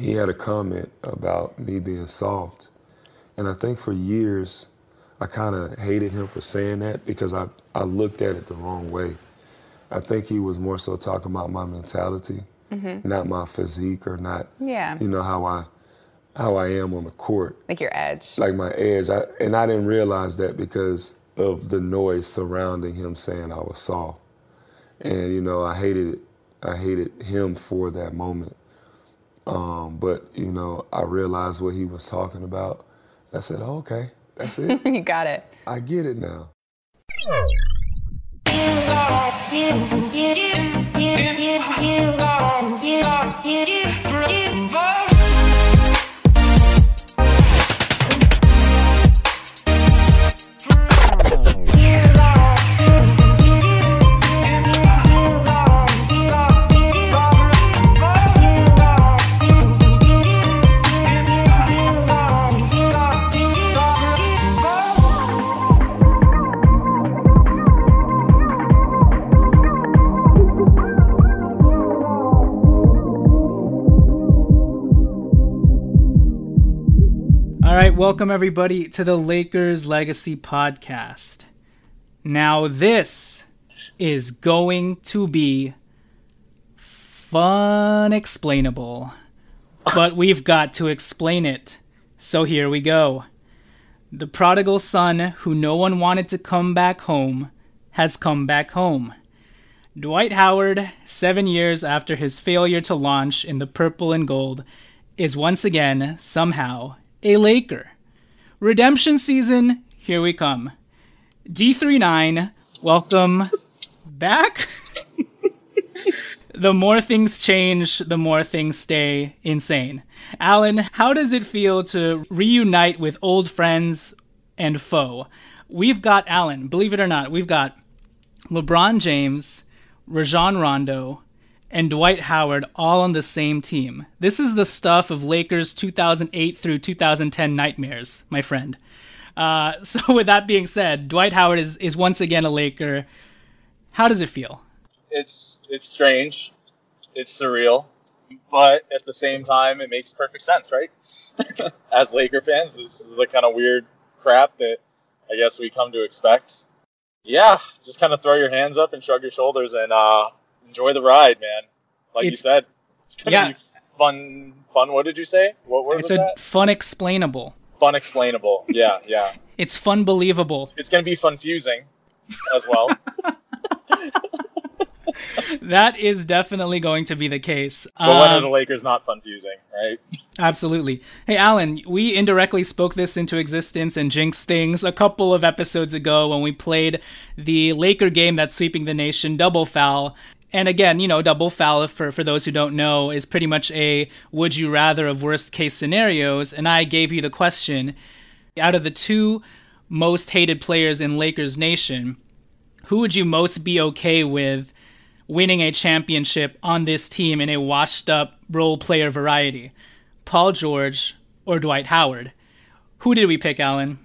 He had a comment about me being soft. And I think for years, I kind of hated him for saying that because I, I looked at it the wrong way. I think he was more so talking about my mentality, mm-hmm. not my physique or not, Yeah. you know, how I how I am on the court, Like your edge. like my edge. I, and I didn't realize that because of the noise surrounding him saying I was soft. And you know, I hated it. I hated him for that moment. Um, but you know, I realized what he was talking about. I said, oh, "Okay, that's it. you got it. I get it now." Welcome everybody to the Lakers Legacy Podcast. Now, this is going to be fun explainable, but we've got to explain it. So here we go. The prodigal son who no one wanted to come back home has come back home. Dwight Howard, seven years after his failure to launch in the purple and gold, is once again, somehow, a Laker. Redemption season, here we come. D39, welcome back. the more things change, the more things stay insane. Alan, how does it feel to reunite with old friends and foe? We've got Alan, believe it or not, we've got LeBron James, Rajon Rondo, and Dwight Howard all on the same team. This is the stuff of Lakers 2008 through 2010 nightmares, my friend. Uh, so, with that being said, Dwight Howard is, is once again a Laker. How does it feel? it's it's strange, it's surreal, but at the same time, it makes perfect sense, right? As Laker fans, this is the kind of weird crap that I guess we come to expect. Yeah, just kind of throw your hands up and shrug your shoulders and uh, enjoy the ride, man. Like you said, it's gonna yeah. be fun. Fun. What did you say? What word I was said that? fun explainable. Fun explainable. Yeah, yeah. It's fun believable. It's gonna be fun fusing, as well. That is definitely going to be the case. but when are Um, the Lakers not funfusing, right? Absolutely. Hey, Alan, we indirectly spoke this into existence and jinxed things a couple of episodes ago when we played the Laker game that's sweeping the nation, Double Foul. And again, you know, Double Foul, for, for those who don't know, is pretty much a would you rather of worst case scenarios. And I gave you the question out of the two most hated players in Lakers Nation, who would you most be okay with winning a championship on this team in a washed up role player variety? Paul George or Dwight Howard? Who did we pick, Alan?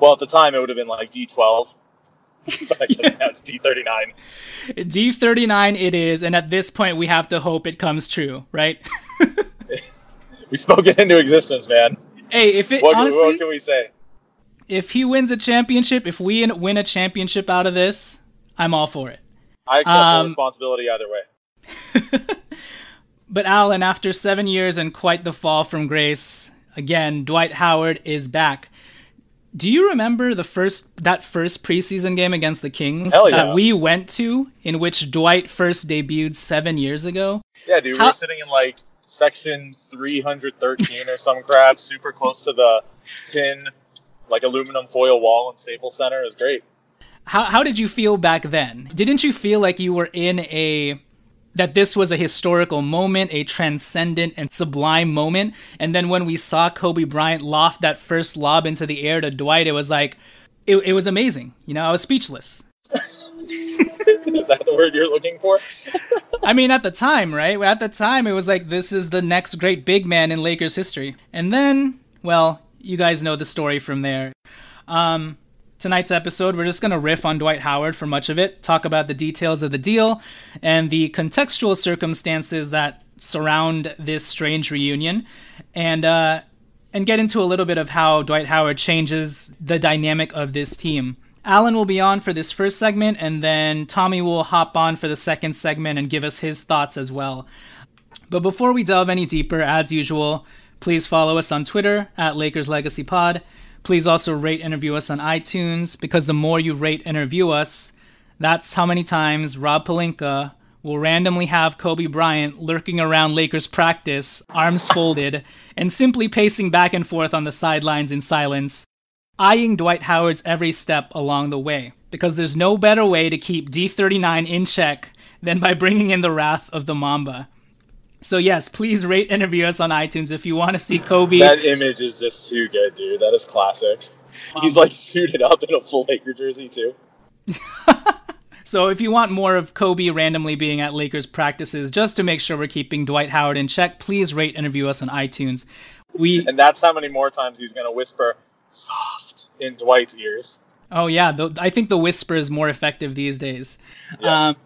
Well, at the time, it would have been like D12. but I guess that's D39. D39 it is, and at this point we have to hope it comes true, right? We spoke it into existence, man. hey, if it What, honestly, what can we say? if he wins a championship, if we win a championship out of this, I'm all for it. I accept Um, responsibility either way. But Alan, after seven years and quite the fall from grace, again, Dwight Howard is back. Do you remember the first that first preseason game against the Kings yeah. that we went to, in which Dwight first debuted seven years ago? Yeah, dude, how- we're sitting in like section 313 or some crap, super close to the tin, like aluminum foil wall in Staples Center. It was great. How how did you feel back then? Didn't you feel like you were in a that this was a historical moment, a transcendent and sublime moment. And then when we saw Kobe Bryant loft that first lob into the air to Dwight, it was like, it, it was amazing. You know, I was speechless. Is that the word you're looking for? I mean, at the time, right? At the time, it was like, this is the next great big man in Lakers history. And then, well, you guys know the story from there. Um, tonight's episode, we're just going to riff on Dwight Howard for much of it, talk about the details of the deal and the contextual circumstances that surround this strange reunion, and uh, and get into a little bit of how Dwight Howard changes the dynamic of this team. Alan will be on for this first segment, and then Tommy will hop on for the second segment and give us his thoughts as well. But before we delve any deeper, as usual, please follow us on Twitter at Lakers Legacy Pod. Please also rate and review us on iTunes because the more you rate and review us, that's how many times Rob Pelinka will randomly have Kobe Bryant lurking around Lakers practice, arms folded, and simply pacing back and forth on the sidelines in silence, eyeing Dwight Howard's every step along the way. Because there's no better way to keep D39 in check than by bringing in the wrath of the Mamba. So yes, please rate and review us on iTunes if you want to see Kobe. That image is just too good, dude. That is classic. He's like suited up in a full Laker jersey too. so if you want more of Kobe randomly being at Lakers practices, just to make sure we're keeping Dwight Howard in check, please rate and review us on iTunes. We and that's how many more times he's gonna whisper "soft" in Dwight's ears. Oh yeah, the, I think the whisper is more effective these days. Yes. Um,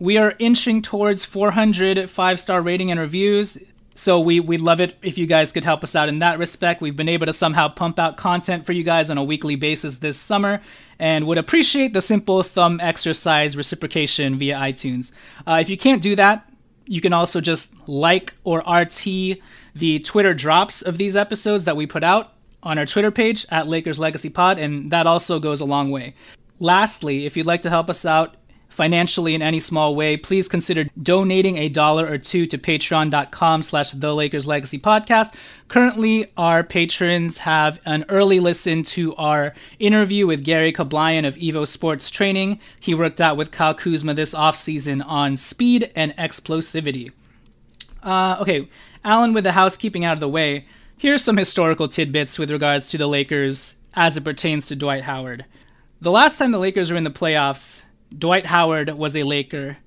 we are inching towards 400 five star rating and reviews. So we we'd love it if you guys could help us out in that respect. We've been able to somehow pump out content for you guys on a weekly basis this summer, and would appreciate the simple thumb exercise reciprocation via iTunes. Uh, if you can't do that, you can also just like or RT the Twitter drops of these episodes that we put out on our Twitter page at Lakers Legacy Pod, and that also goes a long way. Lastly, if you'd like to help us out financially in any small way, please consider donating a dollar or two to patreon.com slash the Lakers Legacy Podcast. Currently, our patrons have an early listen to our interview with Gary Kablayan of Evo Sports Training. He worked out with Kyle Kuzma this offseason on speed and explosivity. Uh, okay, Alan, with the housekeeping out of the way, here's some historical tidbits with regards to the Lakers as it pertains to Dwight Howard. The last time the Lakers were in the playoffs, Dwight Howard was a Laker,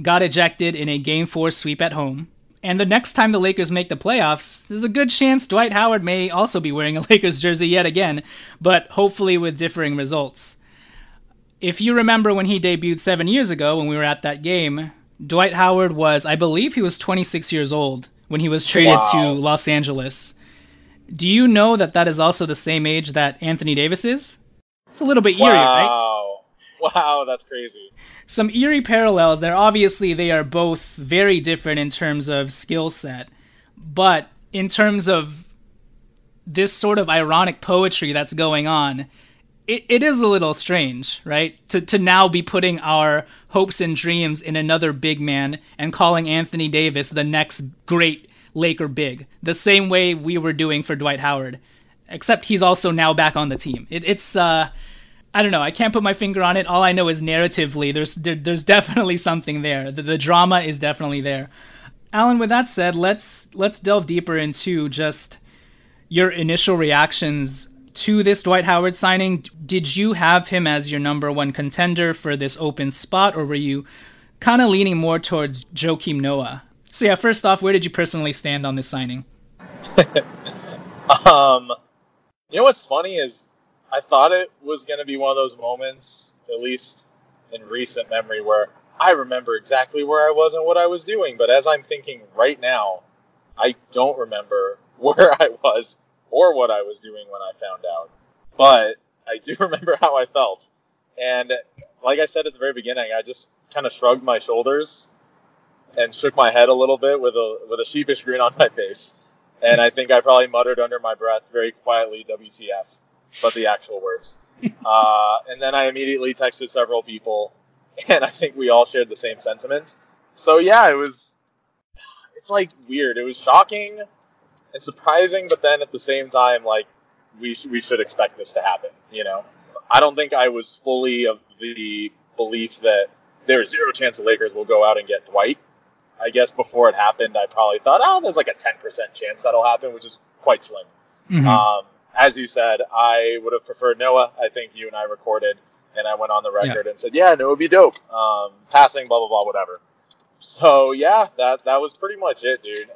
got ejected in a Game 4 sweep at home. And the next time the Lakers make the playoffs, there's a good chance Dwight Howard may also be wearing a Lakers jersey yet again, but hopefully with differing results. If you remember when he debuted seven years ago when we were at that game, Dwight Howard was, I believe he was 26 years old when he was traded wow. to Los Angeles. Do you know that that is also the same age that Anthony Davis is? It's a little bit eerie, wow. right? Wow, that's crazy. Some eerie parallels there. Obviously, they are both very different in terms of skill set, but in terms of this sort of ironic poetry that's going on, it, it is a little strange, right? To to now be putting our hopes and dreams in another big man and calling Anthony Davis the next great Laker big, the same way we were doing for Dwight Howard, except he's also now back on the team. It, it's uh, I don't know. I can't put my finger on it. All I know is narratively, there's there, there's definitely something there. The, the drama is definitely there. Alan, with that said, let's let's delve deeper into just your initial reactions to this Dwight Howard signing. Did you have him as your number one contender for this open spot, or were you kind of leaning more towards Joakim Noah? So yeah, first off, where did you personally stand on this signing? um, you know what's funny is I thought it was going to be one of those moments, at least in recent memory, where I remember exactly where I was and what I was doing. But as I'm thinking right now, I don't remember where I was or what I was doing when I found out. But I do remember how I felt. And like I said at the very beginning, I just kind of shrugged my shoulders and shook my head a little bit with a with a sheepish grin on my face. And I think I probably muttered under my breath very quietly, WTF but the actual words. Uh, and then I immediately texted several people, and I think we all shared the same sentiment. So yeah, it was. It's like weird. It was shocking and surprising, but then at the same time, like we sh- we should expect this to happen. You know, I don't think I was fully of the belief that there's zero chance the Lakers will go out and get Dwight. I guess before it happened, I probably thought, oh, there's like a 10% chance that'll happen, which is quite slim. Mhm. Um, as you said, I would have preferred Noah. I think you and I recorded, and I went on the record and said, yeah, Noah would be dope. Um, passing, blah blah blah, whatever. So yeah, that that was pretty much it, dude.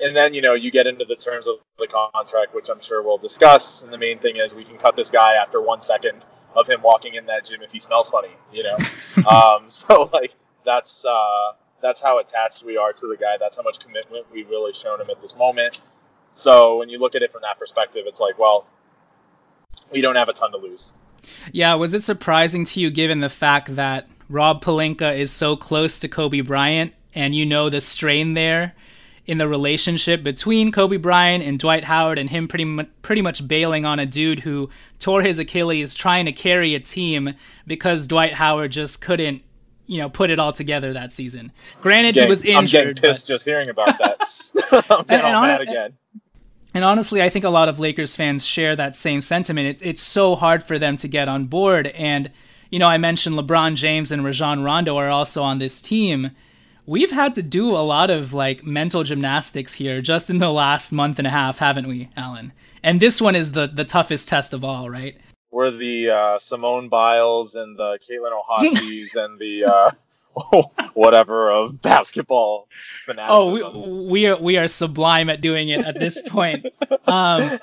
And then you know you get into the terms of the contract, which I'm sure we'll discuss. And the main thing is we can cut this guy after one second of him walking in that gym if he smells funny, you know. um, so like that's uh, that's how attached we are to the guy. That's how much commitment we've really shown him at this moment. So when you look at it from that perspective, it's like, well, we don't have a ton to lose. Yeah, was it surprising to you given the fact that Rob Pelinka is so close to Kobe Bryant and you know the strain there in the relationship between Kobe Bryant and Dwight Howard and him pretty mu- pretty much bailing on a dude who tore his Achilles trying to carry a team because Dwight Howard just couldn't, you know, put it all together that season. Granted, he Getting- was I'm getting injured, but- pissed just hearing about that. I'm And all on mad it- again. And honestly, I think a lot of Lakers fans share that same sentiment. It's it's so hard for them to get on board. And you know, I mentioned LeBron James and Rajon Rondo are also on this team. We've had to do a lot of like mental gymnastics here just in the last month and a half, haven't we, Alan? And this one is the the toughest test of all, right? We're the uh, Simone Biles and the Katelyn Ohashis and the uh, whatever of basketball Oh, we, we are we are sublime at doing it at this point. Um,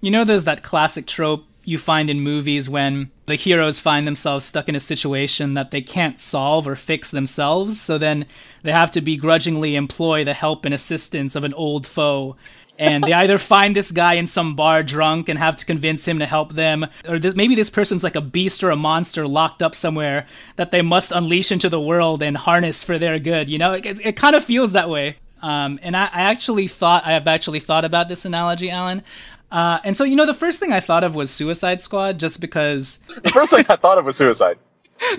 you know, there's that classic trope you find in movies when the heroes find themselves stuck in a situation that they can't solve or fix themselves, so then they have to begrudgingly employ the help and assistance of an old foe. And they either find this guy in some bar drunk and have to convince him to help them, or this, maybe this person's like a beast or a monster locked up somewhere that they must unleash into the world and harness for their good. You know, it, it, kind of feels that way. Um, and I, I actually thought I have actually thought about this analogy, Alan. Uh, and so, you know, the first thing I thought of was Suicide Squad, just because. The first thing I thought of was suicide,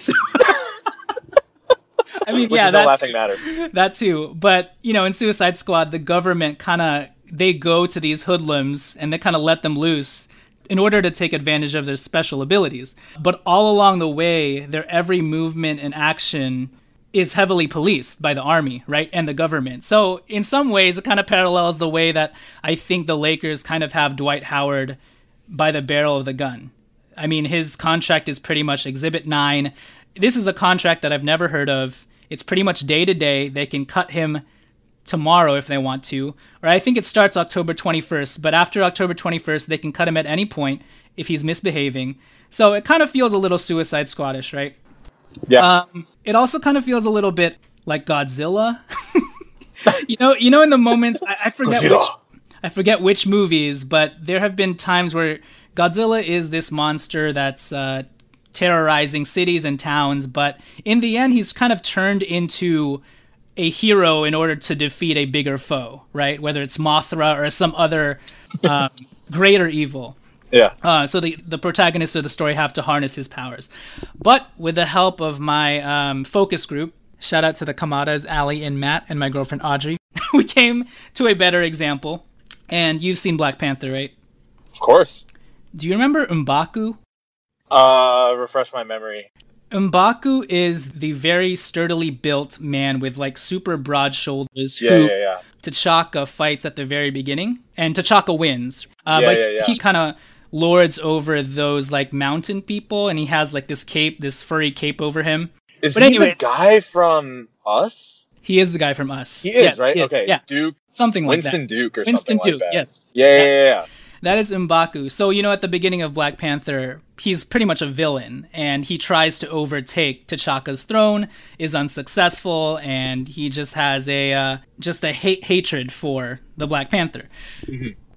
I mean, which yeah, is no that laughing matter. that too. But you know, in Suicide Squad, the government kind of they go to these hoodlums and they kind of let them loose in order to take advantage of their special abilities. But all along the way, their every movement and action is heavily policed by the army, right? And the government. So, in some ways, it kind of parallels the way that I think the Lakers kind of have Dwight Howard by the barrel of the gun. I mean, his contract is pretty much Exhibit 9. This is a contract that I've never heard of. It's pretty much day to day. They can cut him tomorrow if they want to. Or I think it starts October 21st, but after October 21st, they can cut him at any point if he's misbehaving. So it kind of feels a little Suicide Squadish, right? Yeah, Um, it also kind of feels a little bit like Godzilla. you know, you know, in the moments I, I forget Godzilla. which I forget which movies, but there have been times where Godzilla is this monster that's uh, terrorizing cities and towns, but in the end, he's kind of turned into a hero in order to defeat a bigger foe, right? Whether it's Mothra or some other um, greater evil. yeah. Uh, so the the protagonists of the story have to harness his powers, but with the help of my um, focus group, shout out to the Kamadas, Ali and Matt, and my girlfriend Audrey, we came to a better example. And you've seen Black Panther, right? Of course. Do you remember M'Baku? Uh, refresh my memory. M'Baku is the very sturdily built man with like super broad shoulders Yeah, who yeah, yeah. T'Chaka fights at the very beginning, and T'Chaka wins. Uh, Yeah, but yeah, yeah. he kind of lords over those like mountain people, and he has like this cape, this furry cape over him. Is But he anyway- the guy from Us? He is the guy from Us. He is Yes, right. he is. Okay, yeah, Duke something like that. Winston that. Duke or Winston something Duke, like that. yes. Yeah, yeah, yeah. That is M'Baku. So you know, at the beginning of Black Panther, he's pretty much a villain, and he tries to overtake T'Chaka's throne, is unsuccessful, and he just has a uh, just a hate hatred for the Black Panther.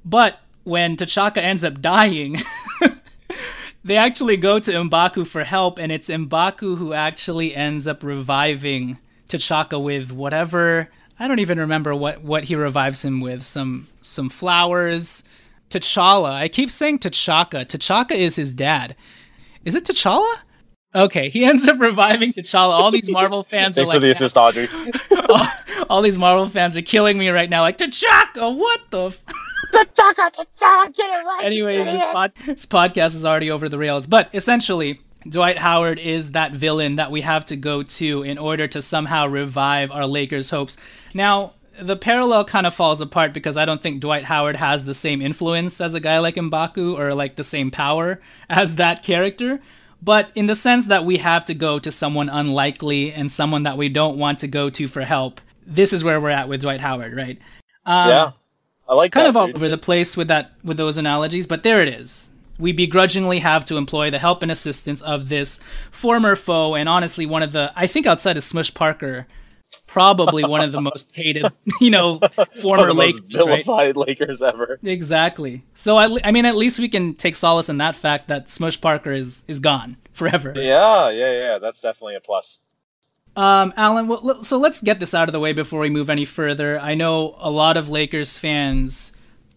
But when T'Chaka ends up dying, they actually go to M'Baku for help, and it's M'Baku who actually ends up reviving T'Chaka with whatever I don't even remember what what he revives him with some some flowers. T'Challa. I keep saying T'Chaka. T'Chaka is his dad. Is it T'Challa? Okay, he ends up reviving T'Challa. All these Marvel fans Thanks are for the like, assist, Audrey. all, all these Marvel fans are killing me right now. Like T'Chaka, what the? F-? T'Chaka, T'Chaka, get it right. Anyways, this, pod- this podcast is already over the rails. But essentially, Dwight Howard is that villain that we have to go to in order to somehow revive our Lakers' hopes. Now, the parallel kind of falls apart because I don't think Dwight Howard has the same influence as a guy like M'Baku or like the same power as that character. But in the sense that we have to go to someone unlikely and someone that we don't want to go to for help, this is where we're at with Dwight Howard, right? Um, yeah, I like kind that, of all dude. over the place with that with those analogies, but there it is. We begrudgingly have to employ the help and assistance of this former foe, and honestly, one of the I think outside of Smush Parker, probably one of the most hated, you know, former One of the most Lakers, right? vilified Lakers ever. Exactly. So I, I mean, at least we can take solace in that fact that Smush Parker is is gone forever. Yeah, yeah, yeah. That's definitely a plus. Um, Alan, well, so let's get this out of the way before we move any further. I know a lot of Lakers fans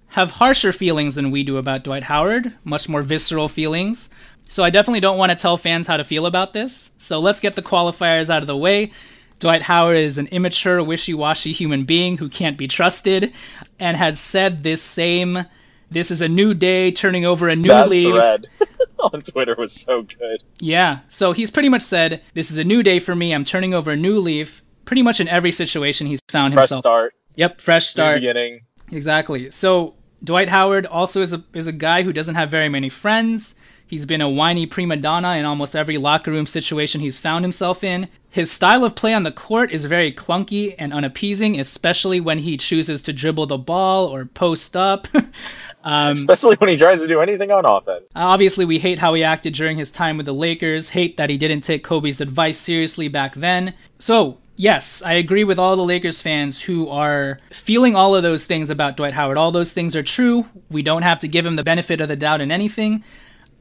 have harsher feelings than we do about Dwight Howard, much more visceral feelings. So I definitely don't want to tell fans how to feel about this. So let's get the qualifiers out of the way. Dwight Howard is an immature, wishy washy human being who can't be trusted and has said this same this is a new day, turning over a new that leaf. thread on Twitter was so good. Yeah. So he's pretty much said, This is a new day for me. I'm turning over a new leaf. Pretty much in every situation he's found Fresh himself. Fresh start, Yep, fresh start. new beginning. Exactly. So Dwight Howard also is a is a guy who doesn't have very many friends. He's been a whiny prima donna in almost every locker room situation he's found himself in. His style of play on the court is very clunky and unappeasing, especially when he chooses to dribble the ball or post up. um, Especially when he tries to do anything on offense. Obviously, we hate how he acted during his time with the Lakers, hate that he didn't take Kobe's advice seriously back then. So, yes, I agree with all the Lakers fans who are feeling all of those things about Dwight Howard. All those things are true. We don't have to give him the benefit of the doubt in anything.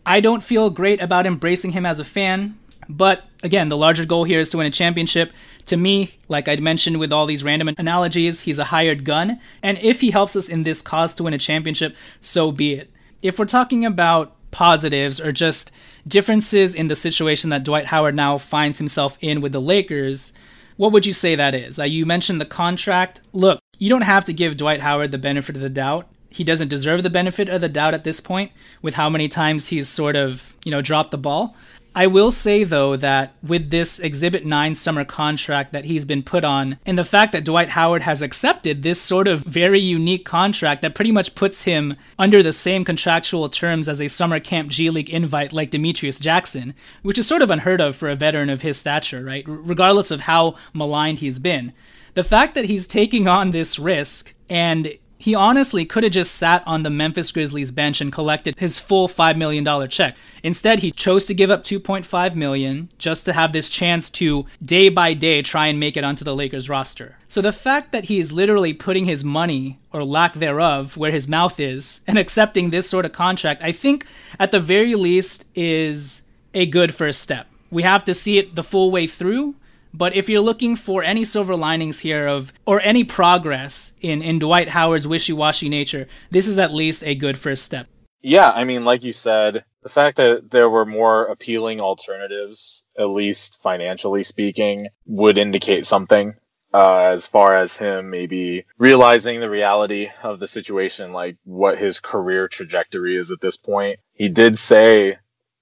I don't feel great about embracing him as a fan. But again, the larger goal here is to win a championship. To me, like I'd mentioned with all these random analogies, he's a hired gun. And if he helps us in this cause to win a championship, so be it. If we're talking about positives or just differences in the situation that Dwight Howard now finds himself in with the Lakers, what would you say that is? Uh, you mentioned the contract. Look, you don't have to give Dwight Howard the benefit of the doubt. He doesn't deserve the benefit of the doubt at this point with how many times he's sort of, you know, dropped the ball. I will say though that with this Exhibit 9 summer contract that he's been put on, and the fact that Dwight Howard has accepted this sort of very unique contract that pretty much puts him under the same contractual terms as a summer camp G League invite like Demetrius Jackson, which is sort of unheard of for a veteran of his stature, right? Regardless of how maligned he's been. The fact that he's taking on this risk and he honestly could have just sat on the Memphis Grizzlies bench and collected his full $5 million check. Instead, he chose to give up 2.5 million just to have this chance to day by day try and make it onto the Lakers roster. So the fact that he is literally putting his money or lack thereof where his mouth is and accepting this sort of contract, I think at the very least is a good first step. We have to see it the full way through, but if you're looking for any silver linings here of or any progress in in Dwight Howard's wishy-washy nature, this is at least a good first step. Yeah, I mean, like you said, the fact that there were more appealing alternatives, at least financially speaking, would indicate something. Uh, as far as him maybe realizing the reality of the situation, like what his career trajectory is at this point. He did say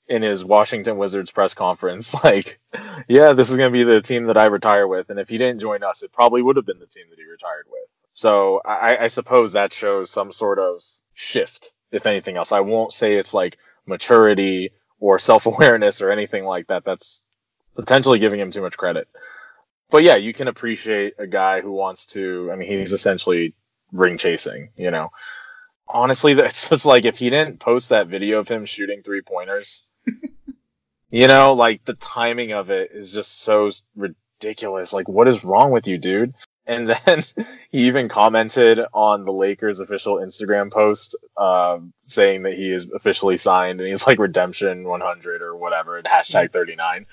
in his Washington Wizards press conference, like, yeah, this is going to be the team that I retire with. And if he didn't join us, it probably would have been the team that he retired with. So I, I suppose that shows some sort of shift, if anything else. I won't say it's like maturity or self awareness or anything like that. That's potentially giving him too much credit. But yeah, you can appreciate a guy who wants to, I mean, he's essentially ring chasing, you know. Honestly, that's just like if he didn't post that video of him shooting three pointers, you know, like the timing of it is just so ridiculous. Like, what is wrong with you, dude? And then he even commented on the Lakers official Instagram post, um, saying that he is officially signed and he's like redemption 100 or whatever, and hashtag 39.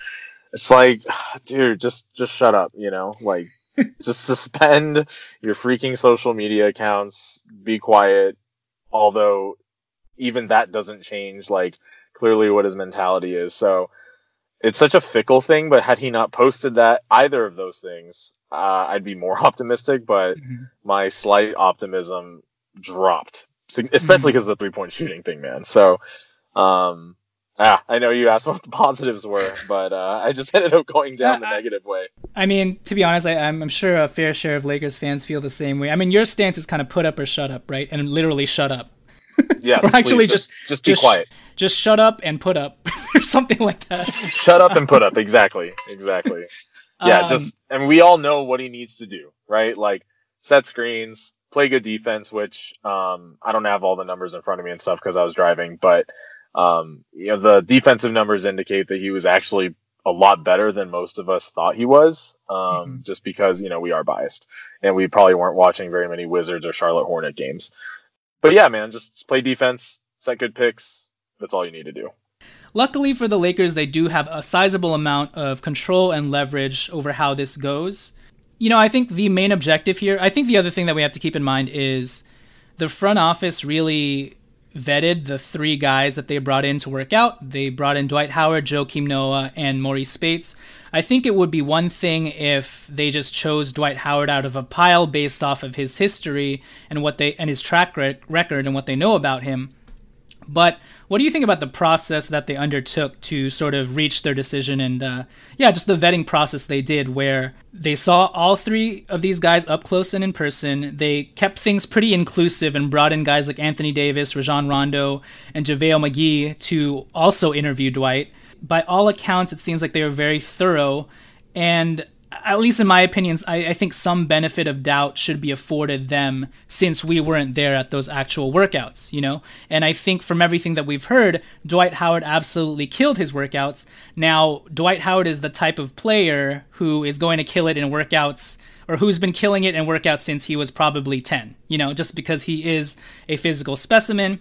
It's like, dude, just just shut up, you know, like just suspend your freaking social media accounts, be quiet. Although even that doesn't change like clearly what his mentality is. So it's such a fickle thing, but had he not posted that either of those things, uh, I'd be more optimistic, but Mhm. my slight optimism dropped, especially because of the three point shooting thing, man. So, um, Ah, I know you asked what the positives were, but uh, I just ended up going down the negative way. I mean, to be honest, I, am sure a fair share of Lakers fans feel the same way. I mean, your stance is kind of put up or shut up, right? And literally shut up. Yes, actually just just, just be just, quiet. Just shut up and put up, or something like that. shut up and put up. Exactly. Exactly. Yeah. Um, just and we all know what he needs to do, right? Like set screens, play good defense, which um, I don't have all the numbers in front of me and stuff because I was driving, but um, you know the defensive numbers indicate that he was actually a lot better than most of us thought he was, um, mm-hmm. just because you know we are biased and we probably weren't watching very many Wizards or Charlotte Hornet games. But yeah, man, just play defense, set good picks. That's all you need to do. Luckily for the Lakers, they do have a sizable amount of control and leverage over how this goes you know, I think the main objective here, I think the other thing that we have to keep in mind is the front office really vetted the three guys that they brought in to work out. They brought in Dwight Howard, Joakim Noah, and Maurice Speights. I think it would be one thing if they just chose Dwight Howard out of a pile based off of his history and what they and his track record and what they know about him. But what do you think about the process that they undertook to sort of reach their decision and, uh, yeah, just the vetting process they did where they saw all three of these guys up close and in person. They kept things pretty inclusive and brought in guys like Anthony Davis, Rajon Rondo, and JaVale McGee to also interview Dwight. By all accounts, it seems like they were very thorough. And at least in my opinions, I, I, think some benefit of doubt should be afforded them since we weren't there at those actual workouts, you know? And I think from everything that we've heard, Dwight Howard absolutely killed his workouts. Now, Dwight Howard is the type of player who is going to kill it in workouts or who's been killing it in workouts since he was probably 10, you know, just because he is a physical specimen.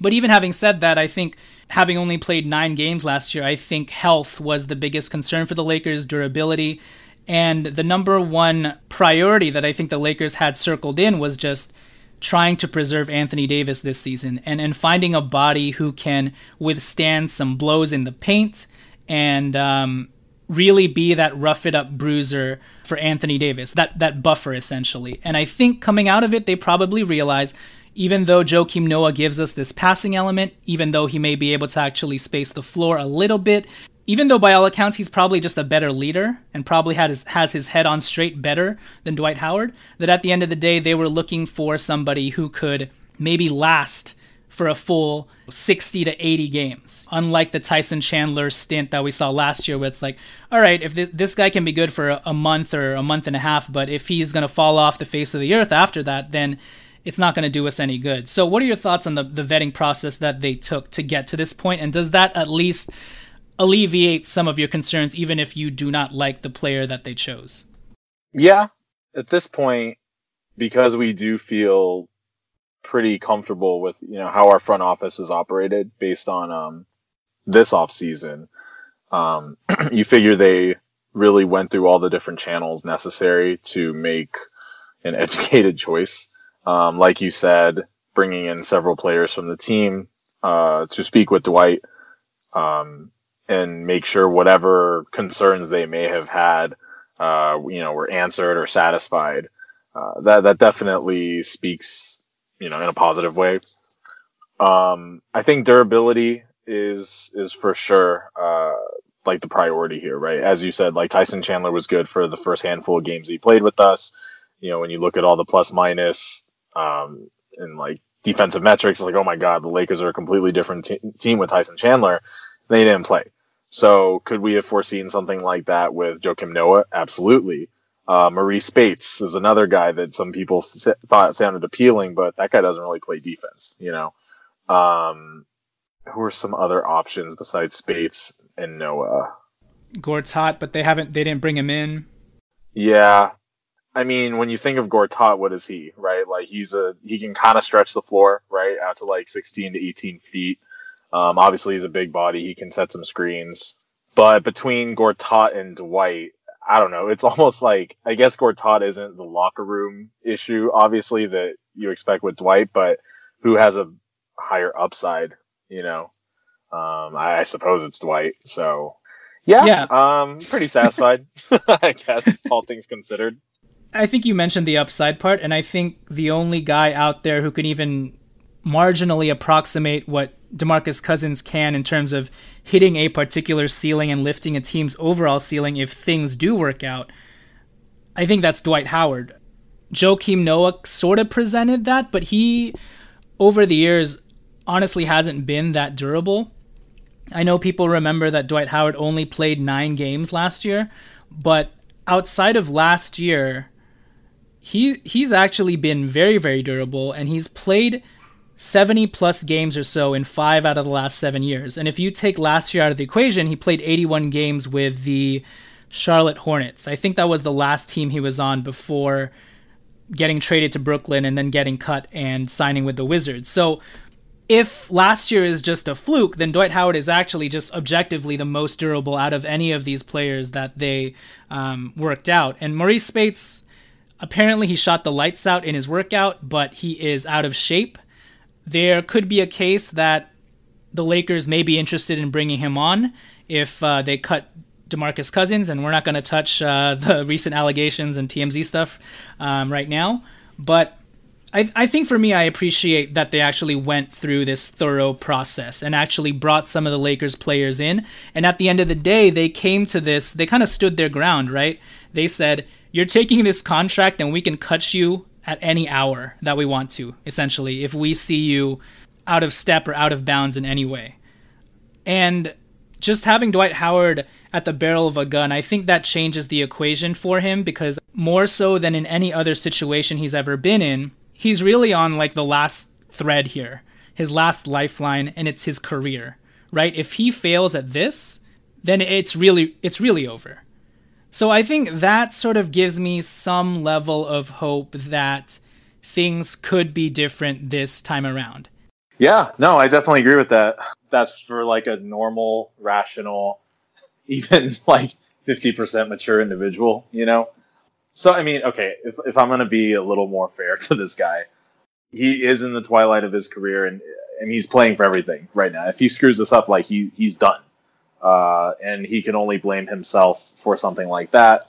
But even having said that, I think having only played nine games last year, I think health was the biggest concern for the Lakers, durability. And the number one priority that I think the Lakers had circled in was just trying to preserve Anthony Davis this season and, and finding a body who can withstand some blows in the paint and um, really be that rough it up bruiser for Anthony Davis, that, that buffer essentially. And I think coming out of it, they probably realize even though Joakim Noah gives us this passing element, even though he may be able to actually space the floor a little bit, even though by all accounts he's probably just a better leader and probably had his, has his head on straight better than Dwight Howard, that at the end of the day they were looking for somebody who could maybe last for a full 60 to 80 games. Unlike the Tyson Chandler stint that we saw last year, where it's like, all right, if th- this guy can be good for a month or a month and a half, but if he's going to fall off the face of the earth after that, then it's not going to do us any good. So, what are your thoughts on the, the vetting process that they took to get to this point? And does that at least alleviate some of your concerns, even if you do not like the player that they chose. Yeah, at this point, because we do feel pretty comfortable with you know how our front office is operated based on um, this off season. Um, you figure they really went through all the different channels necessary to make an educated choice. Um, like you said, bringing in several players from the team uh, to speak with Dwight, um, and make sure whatever concerns they may have had, uh, you know, were answered or satisfied. Uh, that that definitely speaks, you know, in a positive way. Um, I think durability is is for sure uh, like the priority here, right? As you said, like Tyson Chandler was good for the first handful of games he played with us. You know, when you look at all the plus minus um, and like defensive metrics, it's like oh my god, the Lakers are a completely different te- team with Tyson Chandler. They didn't play. So could we have foreseen something like that with Joakim Noah? Absolutely. Uh, Maurice Speights is another guy that some people thought sounded appealing, but that guy doesn't really play defense, you know. Um, who are some other options besides Speights and Noah? Gortat, but they haven't they didn't bring him in. Yeah. I mean, when you think of Gortat, what is he, right? Like he's a he can kind of stretch the floor, right, out to like 16 to 18 feet. Um, obviously, he's a big body. He can set some screens. But between Gortat and Dwight, I don't know. It's almost like I guess Gortat isn't the locker room issue, obviously that you expect with Dwight, but who has a higher upside? You know, um, I, I suppose it's Dwight. So yeah, yeah. um, pretty satisfied, I guess, all things considered. I think you mentioned the upside part, and I think the only guy out there who can even marginally approximate what DeMarcus Cousins can in terms of hitting a particular ceiling and lifting a team's overall ceiling if things do work out, I think that's Dwight Howard. Joakim Noah sort of presented that, but he, over the years, honestly hasn't been that durable. I know people remember that Dwight Howard only played nine games last year, but outside of last year, he he's actually been very very durable, and he's played 70 plus games or so in five out of the last seven years. And if you take last year out of the equation, he played 81 games with the Charlotte Hornets. I think that was the last team he was on before getting traded to Brooklyn and then getting cut and signing with the Wizards. So if last year is just a fluke, then Dwight Howard is actually just objectively the most durable out of any of these players that they um, worked out. And Maurice Speights, apparently he shot the lights out in his workout, but he is out of shape. There could be a case that the Lakers may be interested in bringing him on if uh, they cut DeMarcus Cousins, and we're not going to touch uh, the recent allegations and TMZ stuff um, right now. But I, I think for me, I appreciate that they actually went through this thorough process and actually brought some of the Lakers players in. And at the end of the day, they came to this, they kind of stood their ground, right? They said, You're taking this contract and we can cut you at any hour that we want to, essentially, if we see you out of step or out of bounds in any way. And just having Dwight Howard at the barrel of a gun, I think that changes the equation for him because more so than in any other situation he's ever been in, he's really on like the last thread here, his last lifeline, and it's his career, right? If he fails at this, then it's really it's really over. So I think that sort of gives me some level of hope that things could be different this time around. Yeah, no, I definitely agree with that. That's for like a normal, rational, even like 50% mature individual, you know? So, I mean, okay, if, if I'm going to be a little more fair to this guy, he is in the twilight of his career and, and he's playing for everything right now. If he screws this up, like, he, he's done. Uh, and he can only blame himself for something like that.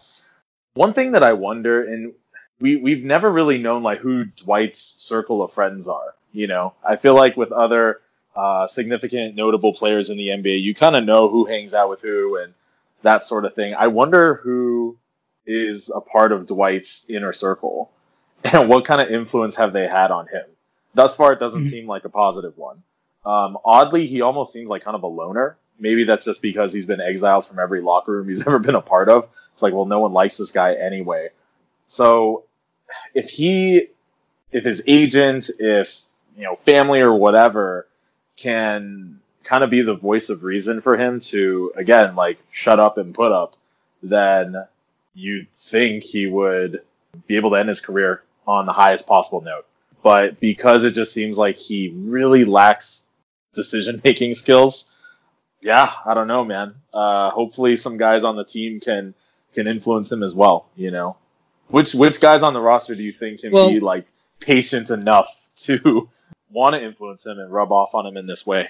One thing that I wonder, and we, we've never really known, like, who Dwight's circle of friends are you know, I feel like with other uh, significant, notable players in the NBA, you kind of know who hangs out with who and that sort of thing. I wonder who is a part of Dwight's inner circle and what kind of influence have they had on him. Thus far, it doesn't mm-hmm. seem like a positive one. Um, oddly, he almost seems like kind of a loner. Maybe that's just because he's been exiled from every locker room he's ever been a part of. It's like, well, no one likes this guy anyway. So if he, if his agent, if you know family or whatever can kind of be the voice of reason for him to again like shut up and put up then you'd think he would be able to end his career on the highest possible note but because it just seems like he really lacks decision making skills yeah i don't know man uh, hopefully some guys on the team can can influence him as well you know which which guys on the roster do you think can well, be like patient enough to want to influence him and rub off on him in this way.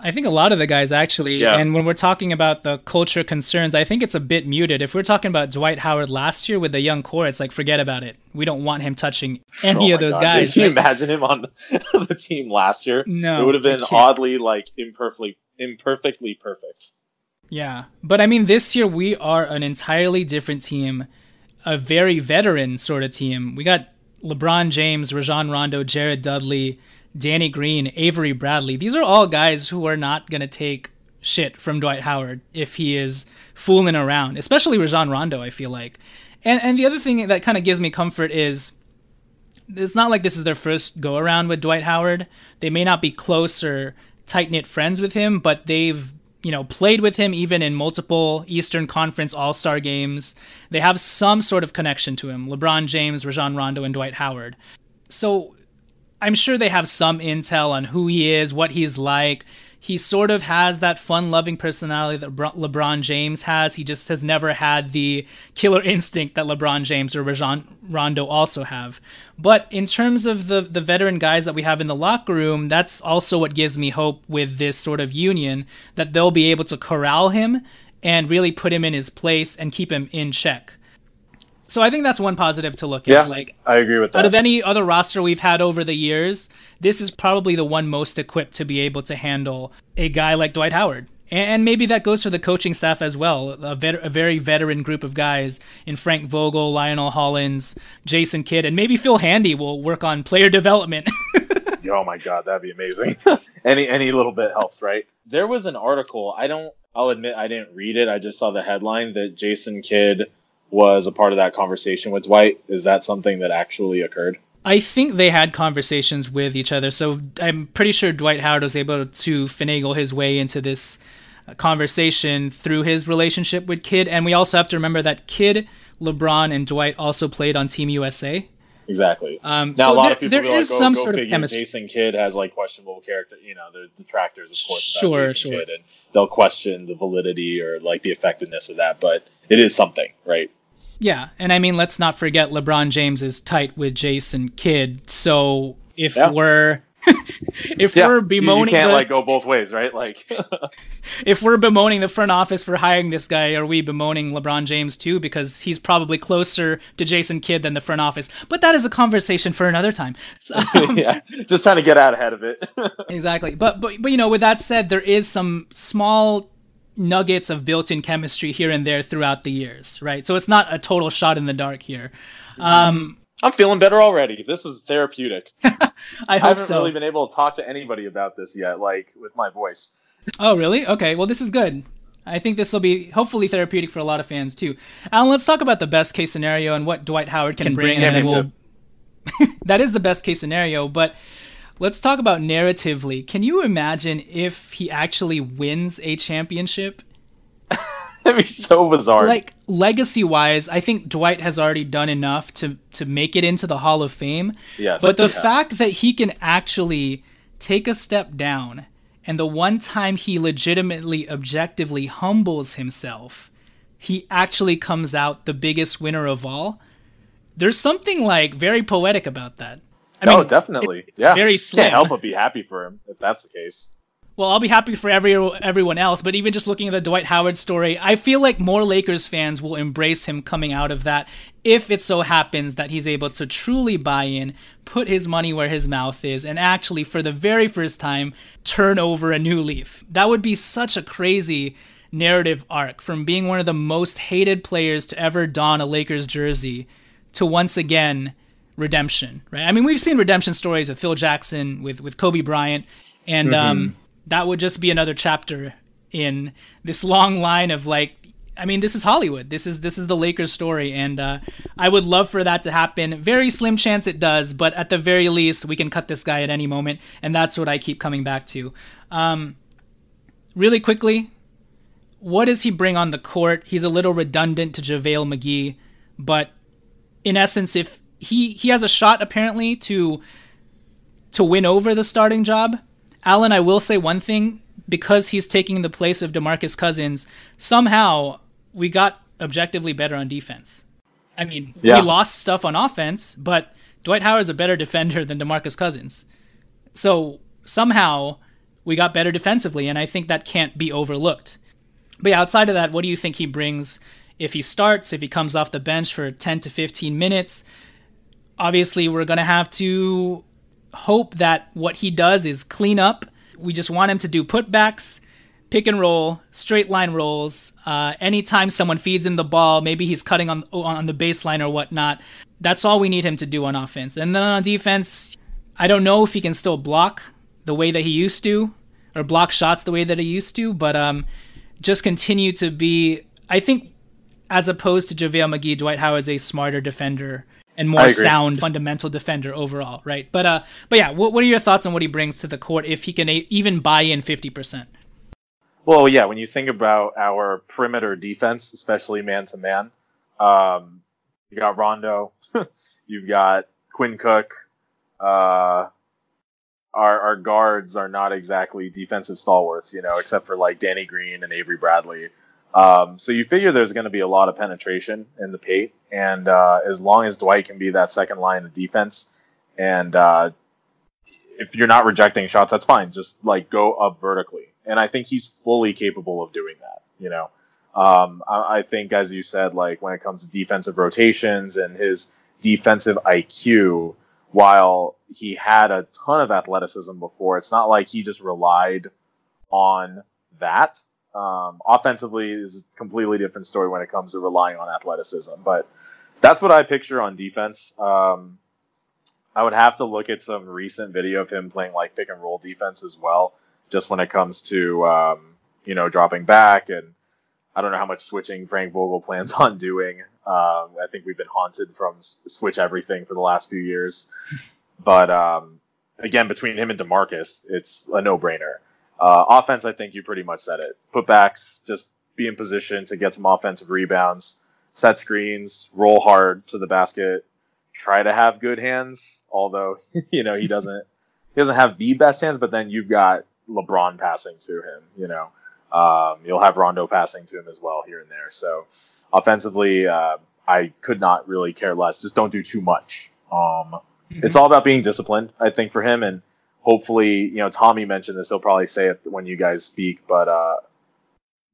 I think a lot of the guys actually, yeah. and when we're talking about the culture concerns, I think it's a bit muted. If we're talking about Dwight Howard last year with the young core, it's like forget about it. We don't want him touching oh any oh of those God. guys. Can you imagine him on the, the team last year? No, it would have been oddly like imperfectly, imperfectly perfect. Yeah, but I mean, this year we are an entirely different team, a very veteran sort of team. We got LeBron James, Rajon Rondo, Jared Dudley, Danny Green, Avery Bradley. These are all guys who are not going to take shit from Dwight Howard if he is fooling around, especially Rajon Rondo, I feel like. And and the other thing that kind of gives me comfort is it's not like this is their first go around with Dwight Howard. They may not be close or tight knit friends with him, but they've you know, played with him even in multiple Eastern Conference All Star games. They have some sort of connection to him LeBron James, Rajon Rondo, and Dwight Howard. So I'm sure they have some intel on who he is, what he's like, he sort of has that fun loving personality that LeBron James has. He just has never had the killer instinct that LeBron James or Rajon Rondo also have. But in terms of the, the veteran guys that we have in the locker room, that's also what gives me hope with this sort of union that they'll be able to corral him and really put him in his place and keep him in check. So I think that's one positive to look at. Yeah, at. Like I agree with that. out of any other roster we've had over the years, this is probably the one most equipped to be able to handle a guy like Dwight Howard. And maybe that goes for the coaching staff as well. A, vet- a very veteran group of guys in Frank Vogel, Lionel Hollins, Jason Kidd, and maybe Phil Handy will work on player development. oh my god, that'd be amazing. any any little bit helps, right? There was an article. I don't. I'll admit I didn't read it. I just saw the headline that Jason Kidd was a part of that conversation with Dwight. Is that something that actually occurred? I think they had conversations with each other, so I'm pretty sure Dwight Howard was able to finagle his way into this uh, conversation through his relationship with Kidd. And we also have to remember that Kidd, LeBron, and Dwight also played on Team USA. Exactly. Um, now so a lot there- of people there be like, "Oh, some go sort of chemistry. Jason Kidd has like questionable character." You know, there's detractors, of course, Sure, about Jason sure. Kidd, and they'll question the validity or like the effectiveness of that. But it is something, right? Yeah, and I mean, let's not forget LeBron James is tight with Jason Kidd. So if Yeah. we're if Yeah, we're you- you, bemoaning can't the, like go both ways, right? Like, if we're bemoaning the front office for hiring this guy, are we bemoaning LeBron James too? Because he's probably closer to Jason Kidd than the front office. But that is a conversation for another time. So, yeah, just trying to get out ahead of it. exactly. But but but you know, with that said, there is some small nuggets of built-in chemistry here and there throughout the years, right? So it's not a total shot in the dark here. Um, I'm feeling better already. This is therapeutic. I, I haven't so. really been able to talk to anybody about this yet, like with my voice. Oh, really? Okay. Well, this is good. I think this will be hopefully therapeutic for a lot of fans too. Alan, let's talk about the best case scenario and what Dwight Howard can, Can bring. bring and then we'll, that is the best case scenario, but let's talk about narratively. Can you imagine if he actually wins a championship? That'd be so bizarre. Like legacy wise, I think Dwight has already done enough to to make it into the Hall of Fame. yes, But the yeah. fact that he can actually take a step down and the one time he legitimately objectively humbles himself, he actually comes out the biggest winner of all. There's something like very poetic about that. I oh, mean, definitely. it's yeah, very slim. Can't help but be happy for him if that's the case. Well, I'll be happy for every everyone else, but even just looking at the Dwight Howard story, I feel like more Lakers fans will embrace him coming out of that if it so happens that he's able to truly buy in, put his money where his mouth is, and actually for the very first time turn over a new leaf. That would be such a crazy narrative arc from being one of the most hated players to ever don a Lakers jersey to once again redemption, right? I mean, we've seen redemption stories with Phil Jackson, with with Kobe Bryant, and um, that would just be another chapter in this long line of like. I mean, this is Hollywood. This is this is the Lakers story, and uh, I would love for that to happen. Very slim chance it does, but at the very least, we can cut this guy at any moment, and that's what I keep coming back to. Um, really quickly, what does he bring on the court? He's a little redundant to JaVale McGee, but in essence, if he he has a shot apparently to to win over the starting job. Alan, I will say one thing because he's taking the place of DeMarcus Cousins. Somehow we got objectively better on defense. I mean, Yeah. we lost stuff on offense, but Dwight Howard's a better defender than DeMarcus Cousins. So somehow we got better defensively, and I think that can't be overlooked. But yeah, outside of that, what do you think he brings if he starts, if he comes off the bench for 10 to 15 minutes? Obviously, we're going to have to hope that what he does is clean up. We just want him to do putbacks, pick and roll, straight line rolls. Uh, anytime someone feeds him the ball, maybe he's cutting on on the baseline or whatnot. That's all we need him to do on offense. And then on defense, I don't know if he can still block the way that he used to, or block shots the way that he used to, but um, just continue to be. I think, as opposed to JaVale McGee, Dwight Howard's a smarter defender and more sound fundamental defender overall, right? But uh, but yeah, what, what are your thoughts on what he brings to the court if he can a- even buy in fifty percent? Well, yeah, when you think about our perimeter defense, especially man to man, um, you got Rondo, you've got Quinn Cook. Uh, our our guards are not exactly defensive stalwarts, you know, except for like Danny Green and Avery Bradley. Um, so you figure there's going to be a lot of penetration in the paint, and uh, as long as Dwight can be that second line of defense, and uh, if you're not rejecting shots, that's fine. Just like go up vertically, and I think he's fully capable of doing that. You know, Um, I, I think, as you said, like when it comes to defensive rotations and his defensive IQ, while he had a ton of athleticism before, it's not like he just relied on that. Um, offensively is a completely different story when it comes to relying on athleticism, but that's what I picture on defense. Um, I would have to look at some recent video of him playing like pick and roll defense as well, just when it comes to um, you know dropping back and I don't know how much switching Frank Vogel plans on doing. Um, I think we've been haunted from switch everything for the last few years, but um, again, between him and Demarcus, it's a no brainer. Uh, offense, I think you pretty much said it. Putbacks, just be in position to get some offensive rebounds, set screens, roll hard to the basket, try to have good hands. Although you know he doesn't, he doesn't have the best hands. But then you've got LeBron passing to him. You know, um, you'll have Rondo passing to him as well here and there. So offensively, uh, I could not really care less. Just don't do too much. Um, mm-hmm. It's all about being disciplined, I think, for him. And hopefully, you know, Tommy mentioned this. He'll probably say it when you guys speak. But uh,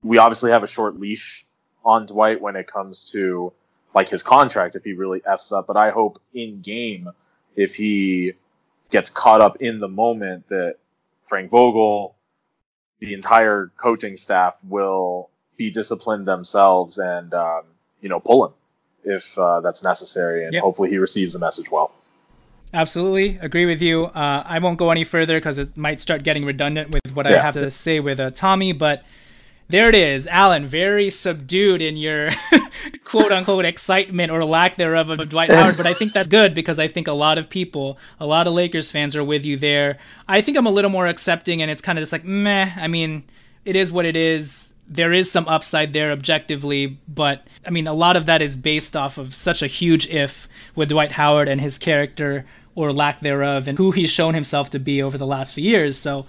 we obviously have a short leash on Dwight when it comes to like his contract if he really f's up. But I hope in game if he gets caught up in the moment that Frank Vogel, the entire coaching staff will be disciplined themselves and um, you know pull him if uh, that's necessary, and yep. hopefully he receives the message well. Absolutely agree with you. Uh, I won't go any further because it might start getting redundant with what yeah. I have to say with uh, Tommy, but there it is, Alan. Very subdued in your quote unquote excitement or lack thereof of Dwight Howard, but I think that's good because I think a lot of people, a lot of Lakers fans are with you there. I think I'm a little more accepting, and it's kind of just like meh. I mean, it is what it is. There is some upside there objectively, but I mean, a lot of that is based off of such a huge if with Dwight Howard and his character or lack thereof and who he's shown himself to be over the last few years. So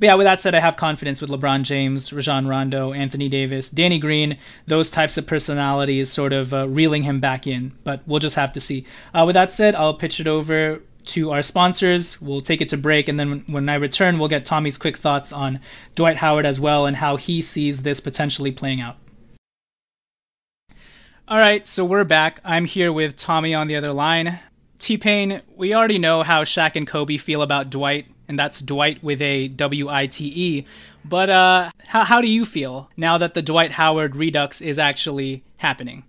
yeah, with that said, I have confidence with LeBron James, Rajon Rondo, Anthony Davis, Danny Green, those types of personalities sort of uh, reeling him back in. But we'll just have to see. Uh, with that said, I'll pitch it over to our sponsors. We'll take it to break, and then when I return, we'll get Tommy's quick thoughts on Dwight Howard as well and how he sees this potentially playing out. All right, so we're back. I'm here with Tommy on the other line. T Pain, we already know how Shaq and Kobe feel about Dwight and that's Dwight with a W I T E. But uh, how, how do you feel now that the Dwight Howard redux is actually happening?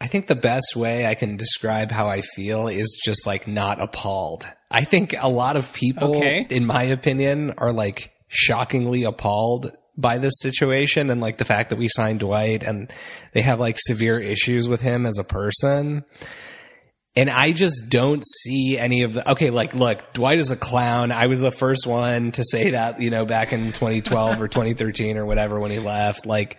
I think the best way I can describe how I feel is just like not appalled. I think a lot of people, okay. in my opinion, are like shockingly appalled by this situation and like the fact that we signed Dwight and they have like severe issues with him as a person. And I just don't see any of the. Okay, like, look, Dwight is a clown. I was the first one to say that, you know, back in 2012 or 2013 or whatever when he left. Like,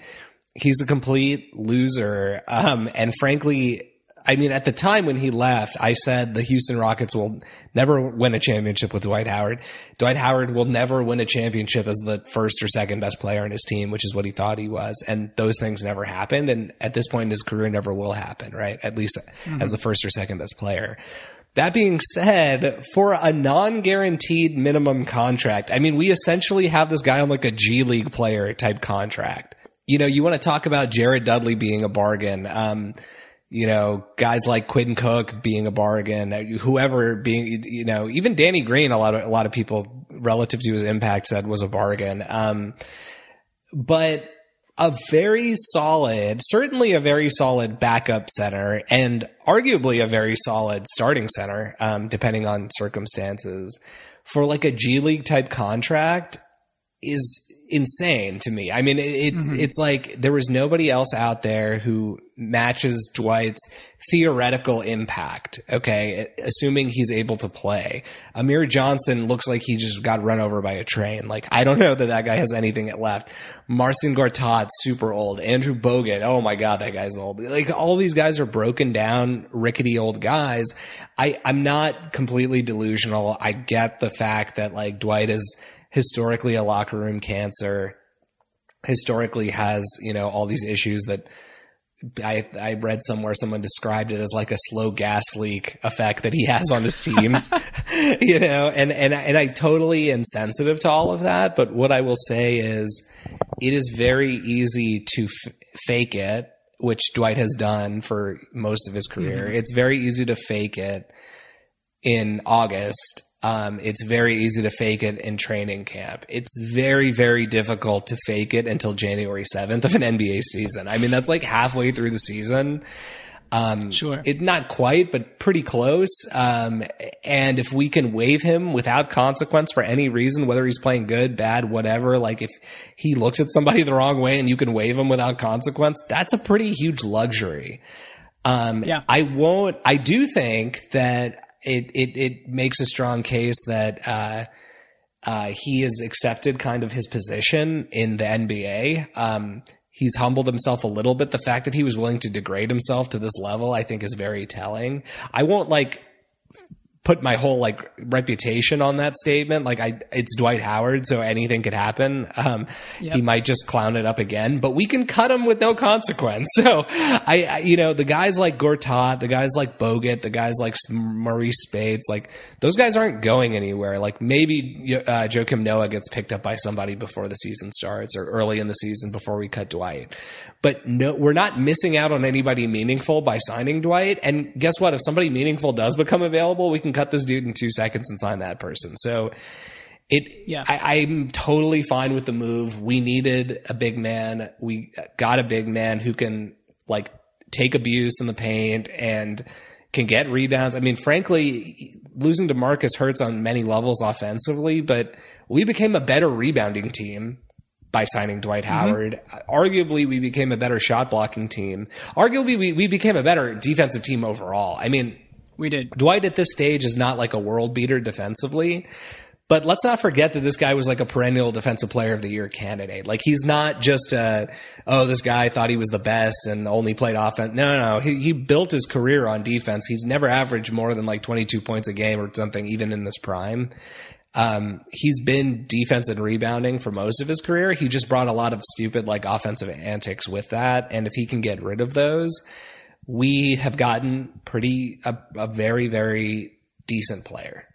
he's a complete loser. Um, and frankly, I mean, at the time when he left, I said the Houston Rockets will never win a championship with Dwight Howard. Dwight Howard will never win a championship as the first or second best player in his team, which is what he thought he was. And those things never happened. And at this point in his career, never will happen, right? At least mm-hmm. as the first or second best player. That being said, for a non guaranteed minimum contract, I mean, we essentially have this guy on like a G League player type contract. You know, you want to talk about Jared Dudley being a bargain. Um, you know, guys like Quinn Cook being a bargain, whoever being, you know, even Danny Green, a lot of, a lot of people relative to his impact said was a bargain. Um, but a very solid, certainly a very solid backup center and arguably a very solid starting center, um, depending on circumstances for like a G League type contract is insane to me. I mean, it's mm-hmm. it's like there was nobody else out there who matches Dwight's theoretical impact. Okay, assuming he's able to play. Amir Johnson looks like he just got run over by a train. Like I don't know that that guy has anything left. Marcin Gortat, super old. Andrew Bogut, oh my god, that guy's old. Like all these guys are broken down, rickety old guys. I I'm not completely delusional. I get the fact that like Dwight is historically a locker room cancer, historically has, you know, all these issues that I, I read somewhere someone described it as like a slow gas leak effect that he has on his teams, you know, and, and, and I totally am sensitive to all of that. But what I will say is it is very easy to f- fake it, which Dwight has done for most of his career. Mm-hmm. It's very easy to fake it in August. Um, it's very easy to fake it in training camp. It's very, very difficult to fake it until January 7th of an NBA season. I mean, that's like halfway through the season. Um, sure. It not quite, but pretty close. Um, and if we can waive him without consequence for any reason, whether he's playing good, bad, whatever, like if he looks at somebody the wrong way and you can waive him without consequence, that's a pretty huge luxury. Um, yeah. I won't, I do think that it, it, it makes a strong case that, uh, uh, he has accepted kind of his position in the NBA. Um, he's humbled himself a little bit. The fact that he was willing to degrade himself to this level, I think is very telling. I won't like put my whole like reputation on that statement. Like I, it's Dwight Howard, so anything could happen. Um, yep. he might just clown it up again, but we can cut him with no consequence. So I, I, you know, the guys like Gortat, the guys like Bogut, the guys like Maurice Speights, like those guys aren't going anywhere. Like maybe uh, Joakim Noah gets picked up by somebody before the season starts or early in the season before we cut Dwight. But no, we're not missing out on anybody meaningful by signing Dwight. And guess what? If somebody meaningful does become available, we can cut this dude in two seconds and sign that person. So it, yeah, I, I'm totally fine with the move. We needed a big man. We got a big man who can like take abuse in the paint and can get rebounds. I mean, frankly, losing DeMarcus hurts on many levels offensively, but we became a better rebounding team by signing Dwight mm-hmm. Howard. Mm-hmm. Arguably, we became a better shot blocking team. Arguably, we, we became a better defensive team overall. I mean, we did. Dwight at this stage is not like a world beater defensively. But let's not forget that this guy was like a perennial defensive player of the year candidate. Like he's not just a, oh, this guy thought he was the best and only played offense. No, no, no. He, he built his career on defense. He's never averaged more than like 22 points a game or something, even in this prime. Um, he's been defense and rebounding for most of his career. He just brought a lot of stupid like offensive antics with that. And if he can get rid of those, we have gotten pretty a, a very very decent player.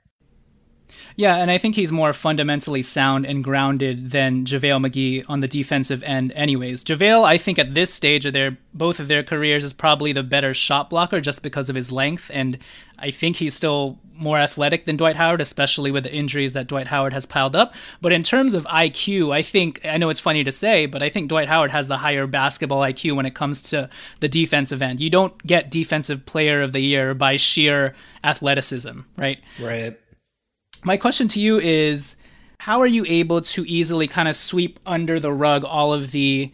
Yeah, and I think he's more fundamentally sound and grounded than JaVale McGee on the defensive end, anyways. JaVale, I think at this stage of their both of their careers, is probably the better shot blocker just because of his length, and I think he's still more athletic than Dwight Howard, especially with the injuries that Dwight Howard has piled up. But in terms of IQ, I think I know it's funny to say, but I think Dwight Howard has the higher basketball IQ when it comes to the defensive end. You don't get defensive player of the year by sheer athleticism, right? Right. My question to you is how are you able to easily kind of sweep under the rug all of the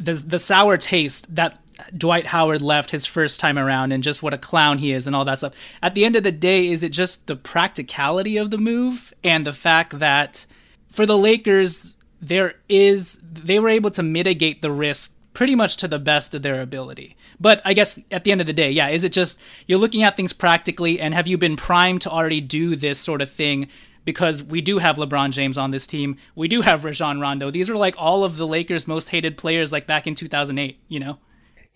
the, the sour taste that Dwight Howard left his first time around and just what a clown he is and all that stuff. At the end of the day, is it just the practicality of the move and the fact that for the Lakers, there is they were able to mitigate the risk pretty much to the best of their ability. But I guess at the end of the day, yeah, is it just you're looking at things practically and have you been primed to already do this sort of thing? Because we do have LeBron James on this team. We do have Rajon Rondo. These are like all of the Lakers' most hated players like back in 2008, you know?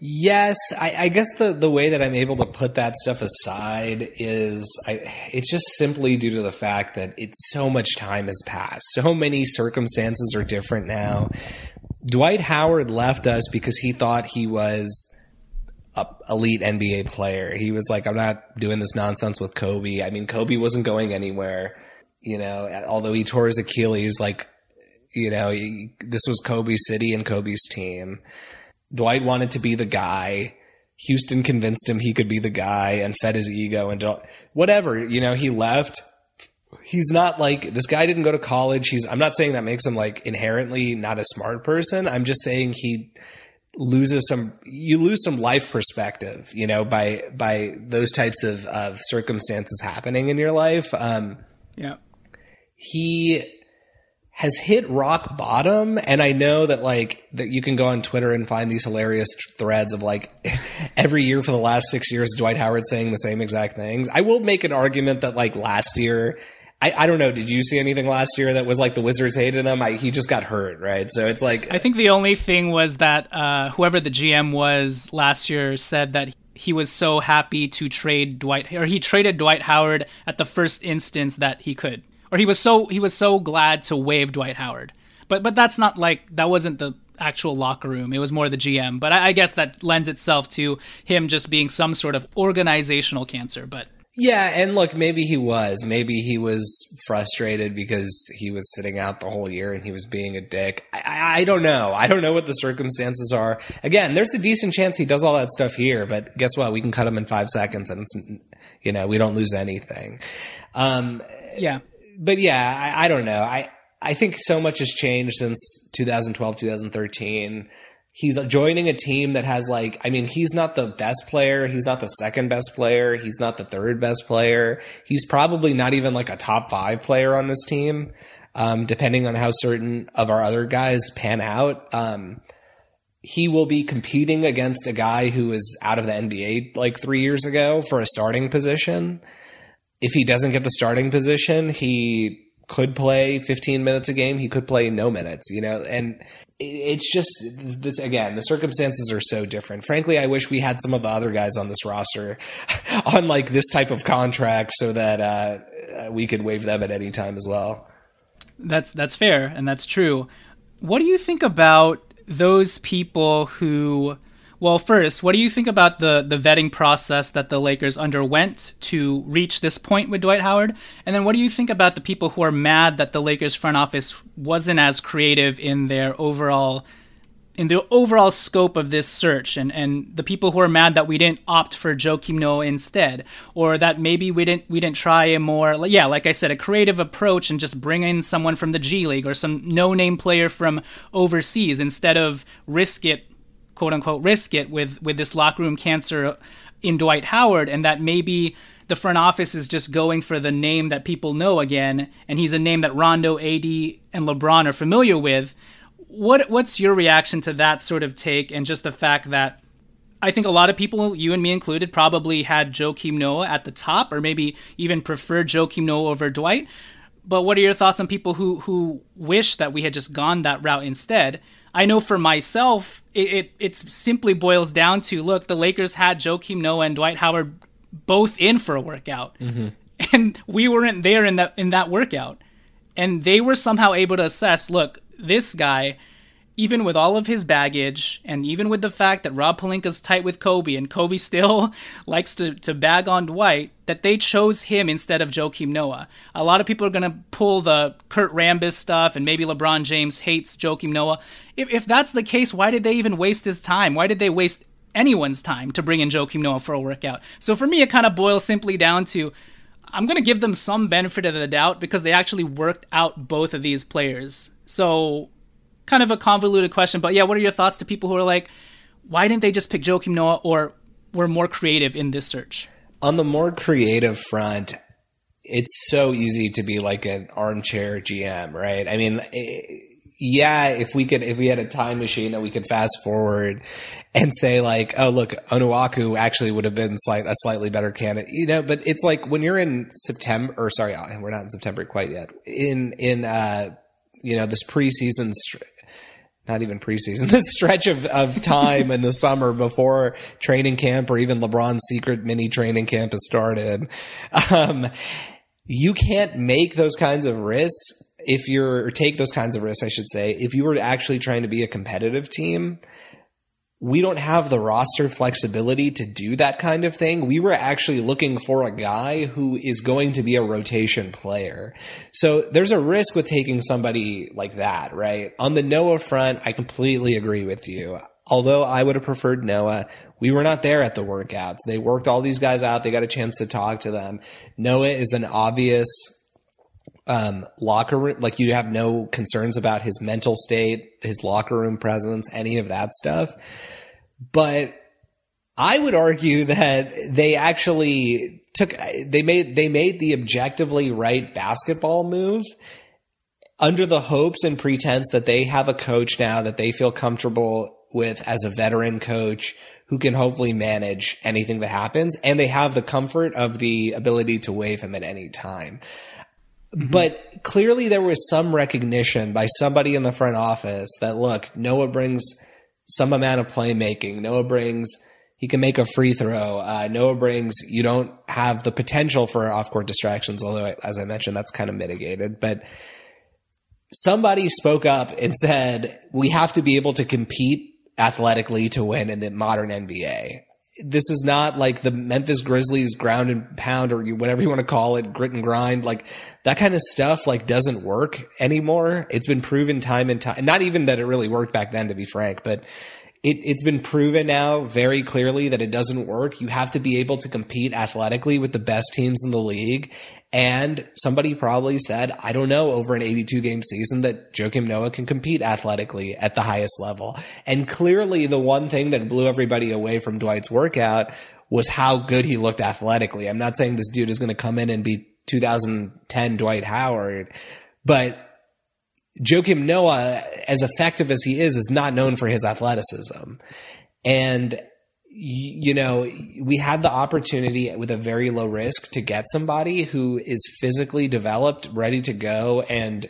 Yes, I, I, guess the, the way that I'm able to put that stuff aside is I, it's just simply due to the fact that it's so much time has passed. So many circumstances are different now. Dwight Howard left us because he thought he was a elite NBA player. He was like, I'm not doing this nonsense with Kobe. I mean, Kobe wasn't going anywhere. You know, although he tore his Achilles, like, you know, he, this was Kobe city and Kobe's team. Dwight wanted to be the guy. Houston convinced him he could be the guy and fed his ego and whatever. You know, he left he's not like this guy didn't go to college. He's I'm not saying that makes him like inherently not a smart person. I'm just saying he loses some you lose some life perspective, you know, by by those types of of circumstances happening in your life. Um yeah. He has hit rock bottom and i know that like that you can go on twitter and find these hilarious threads of like every year for the last six years dwight howard saying the same exact things i will make an argument that like last year I, I don't know. Did you see anything last year that was like the Wizards hated him? I, he just got hurt, right? So it's like I think the only thing was that uh, whoever the GM was last year said that he was so happy to trade Dwight, or he traded Dwight Howard at the first instance that he could, or he was so he was so glad to waive Dwight Howard. But but that's not like that wasn't the actual locker room. It was more the GM. But I, I guess that lends itself to him just being some sort of organizational cancer. But yeah, and look, maybe he was. Maybe he was frustrated because he was sitting out the whole year and he was being a dick. I, I, don't know. I don't know what the circumstances are. Again, there's a decent chance he does all that stuff here, but guess what? We can cut him in five seconds and it's you know, we don't lose anything. Um, yeah. But yeah, I, I don't know. I, I think so much has changed since 2012, 2013 he's joining a team that has like i mean he's not the best player he's not the second best player he's not the third best player. He's probably not even like a top five player on this team um, depending on how certain of our other guys pan out. Um, he will be competing against a guy who was out of the nba like three years ago for a starting position. If he doesn't get the starting position he could play 15 minutes a game he could play no minutes you know and it's just again the circumstances are so different. Frankly i wish we had some of the other guys on this roster on like this type of contract so that uh, we could waive them at any time as well. That's that's fair and that's true. What do you think about those people who well, first, what do you think about the the vetting process that the Lakers underwent to reach this point with Dwight Howard? And then what do you think about the people who are mad that the Lakers front office wasn't as creative in their overall in the overall scope of this search and, and the people who are mad that we didn't opt for Joakim Noah instead or that maybe we didn't we didn't try a more yeah like I said a creative approach and just bring in someone from the G League or some no name player from overseas instead of risk it quote unquote risk it with with this locker room cancer in Dwight Howard, and that maybe the front office is just going for the name that people know again, and he's a name that Rondo, AD, and LeBron are familiar with. What what's your reaction to that sort of take, and just the fact that I think a lot of people, you and me included, probably had Joakim Noah at the top, or maybe even preferred Joakim Noah over Dwight. But what are your thoughts on people who who wish that we had just gone that route instead? I know for myself, it, it simply boils down to look, the Lakers had Joakim Noah and Dwight Howard both in for a workout, mm-hmm. and we weren't there in that in that workout, and they were somehow able to assess. Look, this guy even with all of his baggage, and even with the fact that Rob Pelinka's tight with Kobe, and Kobe still likes to, to bag on Dwight, that they chose him instead of Joakim Noah. A lot of people are going to pull the Kurt Rambis stuff, and maybe LeBron James hates Joakim Noah. If, if that's the case, why did they even waste his time? Why did they waste anyone's time to bring in Joakim Noah for a workout? So for me, it kind of boils simply down to I'm going to give them some benefit of the doubt because they actually worked out both of these players. So kind of a convoluted question, but yeah, what are your thoughts to people who are like, why didn't they just pick Joakim Noah or were more creative in this search? On the more creative front, it's so easy to be like an armchair GM, right? I mean, eh, yeah, if we could, if we had a time machine that we could fast forward and say like, oh look, Onuaku actually would have been slight, a slightly better candidate, you know. But it's like when you're in September, or sorry, we're not in September quite yet. In in uh, you know this preseason not even preseason, this stretch of, of time in the summer before training camp or even LeBron's secret mini training camp has started. Um, you can't make those kinds of risks if you're, or take those kinds of risks, I should say, if you were actually trying to be a competitive team we don't have the roster flexibility to do that kind of thing. We were actually looking for a guy who is going to be a rotation player. So there's a risk with taking somebody like that, right? On the Noah front, I completely agree with you. Although I would have preferred Noah, we were not there at the workouts. They worked all these guys out. They got a chance to talk to them. Noah is an obvious um, locker room, like you have no concerns about his mental state, his locker room presence, any of that stuff. But I would argue that they actually took, they made, they made the objectively right basketball move under the hopes and pretense that they have a coach now that they feel comfortable with as a veteran coach who can hopefully manage anything that happens. And they have the comfort of the ability to waive him at any time. Mm-hmm. But clearly there was some recognition by somebody in the front office that look, Noah brings some amount of playmaking. Noah brings he can make a free throw. Uh, Noah brings you don't have the potential for off court distractions, although as I mentioned that's kind of mitigated. But somebody spoke up and said, we have to be able to compete athletically to win in the modern NBA. This is not like the Memphis Grizzlies ground and pound or whatever you want to call it, grit and grind. Like that kind of stuff like doesn't work anymore. It's been proven time and time. Not even that it really worked back then, to be frank, but it, it's been proven now very clearly that it doesn't work. You have to be able to compete athletically with the best teams in the league. And somebody probably said, I don't know, over an 82 game season that Joakim Noah can compete athletically at the highest level. And clearly the one thing that blew everybody away from Dwight's workout was how good he looked athletically. I'm not saying this dude is going to come in and be 2010 Dwight Howard, but Joakim Noah, as effective as he is, is not known for his athleticism. And, you know, we had the opportunity with a very low risk to get somebody who is physically developed, ready to go, and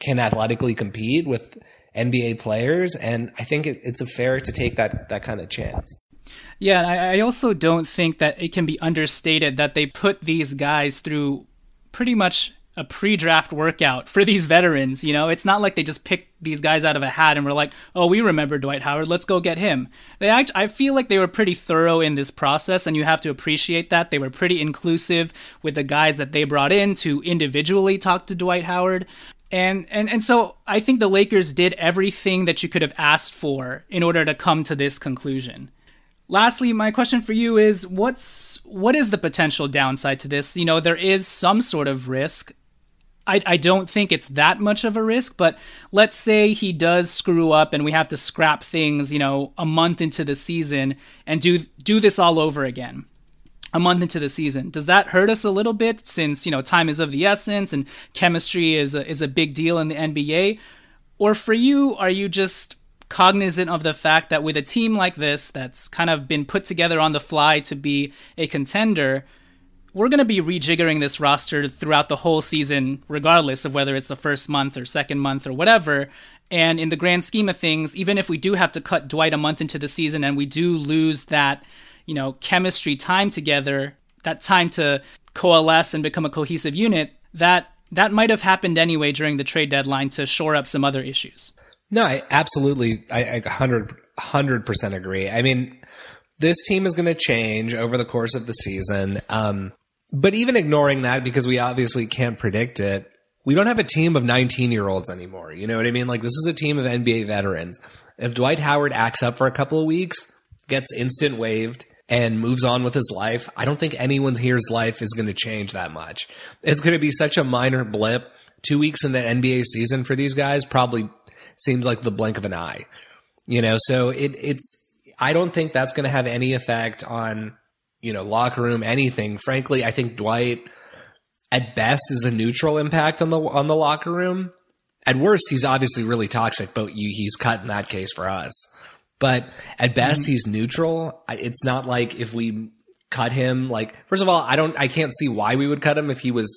can athletically compete with NBA players. And I think it's a fair to take that, that kind of chance. Yeah, I also don't think that it can be understated that they put these guys through pretty much a pre-draft workout for these veterans. You know, it's not like they just picked these guys out of a hat and were like, "Oh, we remember Dwight Howard. Let's go get him." They, act- I feel like they were pretty thorough in this process, and you have to appreciate that they were pretty inclusive with the guys that they brought in to individually talk to Dwight Howard. And, and and so I think the Lakers did everything that you could have asked for in order to come to this conclusion. Lastly, my question for you is what's what is the potential downside to this? You know, there is some sort of risk I, I don't think it's that much of a risk, but let's say he does screw up and we have to scrap things, you know, a month into the season and do do this all over again. A month into the season. Does that hurt us a little bit since, you know, time is of the essence and chemistry is a, is a big deal in the NBA? Or for you, are you just cognizant of the fact that with a team like this that's kind of been put together on the fly to be a contender, we're going to be rejiggering this roster throughout the whole season, regardless of whether it's the first month or second month or whatever. And in the grand scheme of things, even if we do have to cut Dwight a month into the season and we do lose that, you know, chemistry time together, that time to coalesce and become a cohesive unit, that that might have happened anyway during the trade deadline to shore up some other issues. No, I absolutely, I, I 100, 100% agree. I mean, this team is going to change over the course of the season. Um, but even ignoring that, because we obviously can't predict it, we don't have a team of 19 year olds anymore. You know what I mean? Like, this is a team of NBA veterans. If Dwight Howard acts up for a couple of weeks, gets instant waived, and moves on with his life, I don't think anyone here's life is going to change that much. It's going to be such a minor blip. Two weeks in the NBA season for these guys probably seems like the blink of an eye. You know, so it, it's, I don't think that's going to have any effect on you know, locker room, anything. Frankly, I think Dwight at best is a neutral impact on the on the locker room. At worst, he's obviously really toxic, but you, he's cut in that case for us. But at best, mm-hmm. he's neutral. It's not like if we cut him, like first of all, I don't, I can't see why we would cut him if he was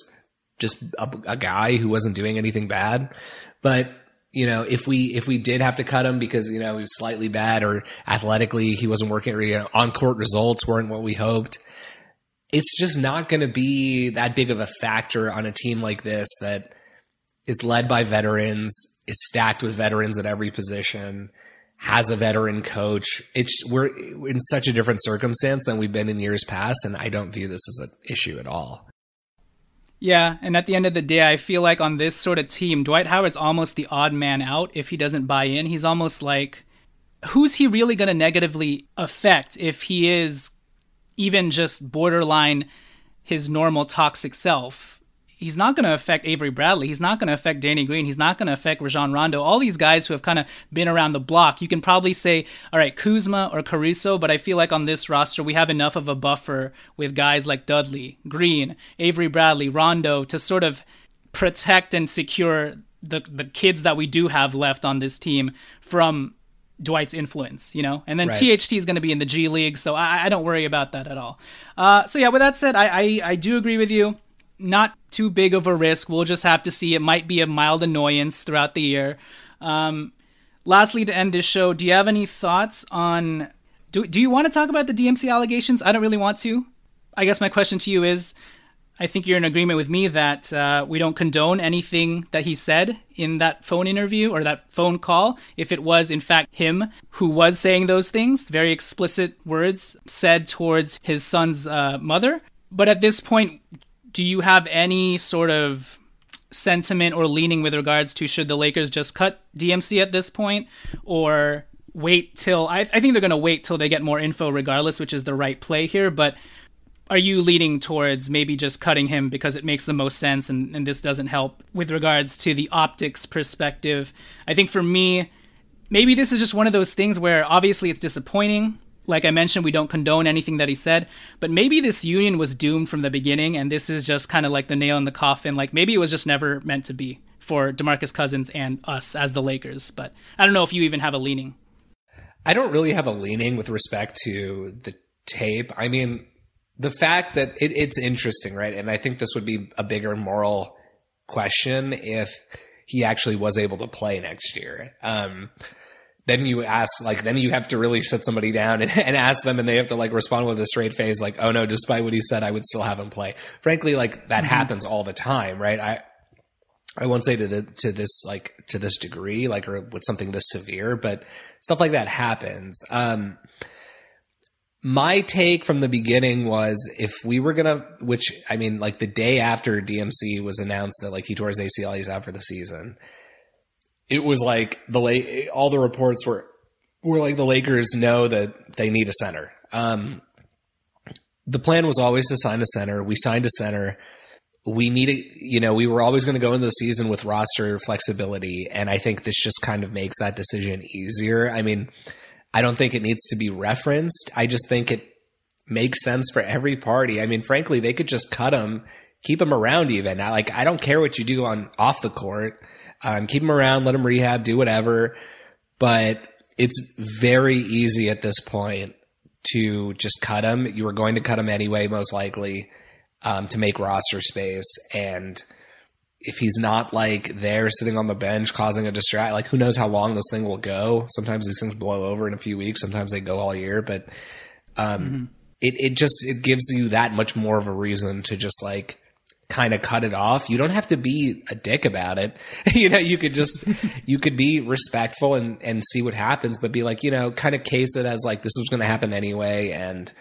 just a, a guy who wasn't doing anything bad. But you know, if we if we did have to cut him because you know he was slightly bad or athletically he wasn't working or you know, on court results weren't what we hoped, it's just not going to be that big of a factor on a team like this that is led by veterans, is stacked with veterans at every position, has a veteran coach. It's we're in such a different circumstance than we've been in years past, and I don't view this as an issue at all. Yeah, and at the end of the day, I feel like on this sort of team, Dwight Howard's almost the odd man out if he doesn't buy in. He's almost like, who's he really going to negatively affect if he is even just borderline his normal toxic self? He's not going to affect Avery Bradley. He's not going to affect Danny Green. He's not going to affect Rajon Rondo. All these guys who have kind of been around the block. You can probably say, all right, Kuzma or Caruso, but I feel like on this roster we have enough of a buffer with guys like Dudley, Green, Avery Bradley, Rondo to sort of protect and secure the the kids that we do have left on this team from Dwight's influence, you know? And then right. THT is going to be in the G League, so I, I, don't worry about that at all. Uh, so, yeah, with that said, I, I, I do agree with you not too big of a risk. We'll just have to see. It might be a mild annoyance throughout the year. Um, lastly, to end this show, do you have any thoughts on? Do Do you want to talk about the DMC allegations? I don't really want to. I guess my question to you is, I think you're in agreement with me that uh, we don't condone anything that he said in that phone interview or that phone call. If it was, in fact, him who was saying those things, very explicit words said towards his son's uh, mother. But at this point, do you have any sort of sentiment or leaning with regards to should the Lakers just cut DMC at this point or wait till I, I think they're going to wait till they get more info regardless, which is the right play here. But are you leaning towards maybe just cutting him because it makes the most sense and, and this doesn't help with regards to the optics perspective? I think for me, maybe this is just one of those things where obviously it's disappointing. Like I mentioned, we don't condone anything that he said, but maybe this union was doomed from the beginning, and this is just kind of like the nail in the coffin. Like maybe it was just never meant to be for DeMarcus Cousins and us as the Lakers. But I don't know if you even have a leaning. I don't really have a leaning with respect to the tape. I mean, the fact that it, it's interesting, right? And I think this would be a bigger moral question if he actually was able to play next year. Um, then you ask, like, then you have to really sit somebody down and, and, ask them, and they have to like respond with a straight face, like, "Oh no, despite what he said, I would still have him play." Frankly, like that mm-hmm. happens all the time, right? I I won't say to the to this like to this degree, like or with something this severe, but stuff like that happens. Um, my take from the beginning was if we were gonna, which I mean, like the day after DMC was announced that like he tore his ACL, he's out for the season. It was like the late, all the reports were were like the Lakers know that they need a center. Um, the plan was always to sign a center. We signed a center. We needed, you know, we were always going to go into the season with roster flexibility, and I think this just kind of makes that decision easier. I mean I don't think it needs to be referenced. I just think it makes sense for every party. I mean, frankly, they could just cut him, keep him around even. I, like, I don't care what you do on off the court. Um, keep him around, let him rehab, do whatever. But it's very easy at this point to just cut him. You were going to cut him anyway, most likely, um, to make roster space. And if he's not like there sitting on the bench causing a distract, like who knows how long this thing will go. Sometimes these things blow over in a few weeks. Sometimes they go all year, but um, mm-hmm. it it just it gives you that much more of a reason to just like kind of cut it off. You don't have to be a dick about it. you know, you could just you could be respectful and and see what happens, but be like, you know, kind of case it as like this was going to happen anyway, and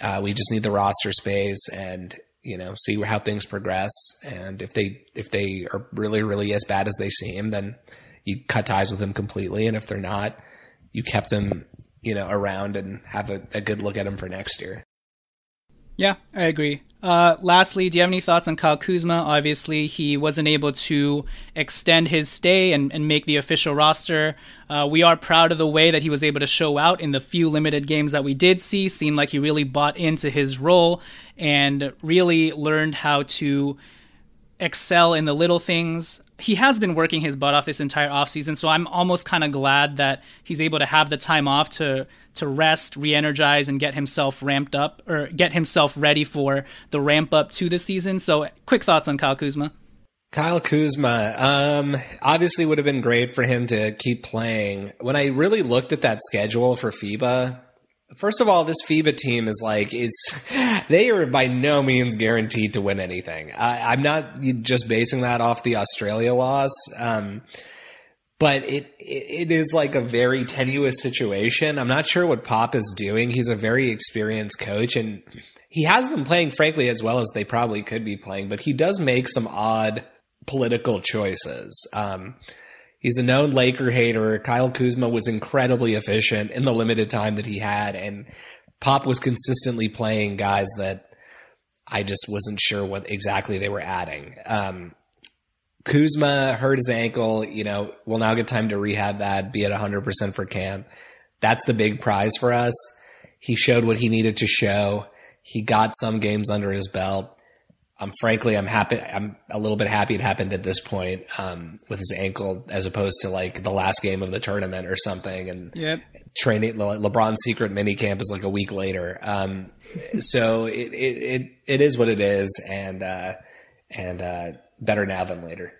uh, we just need the roster space and you know, see how things progress. And if they if they are really really as bad as they seem, then you cut ties with them completely. And if they're not, you kept them, you know, around and have a, a good look at them for next year. Yeah, I agree. Uh, lastly, do you have any thoughts on Kyle Kuzma? Obviously, he wasn't able to extend his stay and, and make the official roster. Uh, we are proud of the way that he was able to show out in the few limited games that we did see. Seemed like he really bought into his role and really learned how to excel in the little things. He has been working his butt off this entire offseason, so I'm almost kind of glad that he's able to have the time off to to rest, re-energize and get himself ramped up or get himself ready for the ramp up to the season. So, quick thoughts on Kyle Kuzma. Kyle Kuzma, um, obviously would have been great for him to keep playing. When I really looked at that schedule for FIBA, First of all, this FIBA team is like it's they are by no means guaranteed to win anything. I, am not just basing that off the Australia loss, um, but it, it is like a very tenuous situation. I'm not sure what Pop is doing. He's a very experienced coach, and he has them playing, frankly, as well as they probably could be playing. But he does make some odd political choices. Um, He's a known Laker hater. Kyle Kuzma was incredibly efficient in the limited time that he had, and Pop was consistently playing guys that I just wasn't sure what exactly they were adding. Um, Kuzma hurt his ankle. You know, we'll now get time to rehab that, be at 100% for camp. That's the big prize for us. He showed what he needed to show. He got some games under his belt. I'm frankly, I'm happy. I'm a little bit happy it happened at this point um, with his ankle, as opposed to like the last game of the tournament or something. And yep. training Le- LeBron's secret mini camp is like a week later. Um, so it, it, it it is what it is, and uh, and uh, better now than later.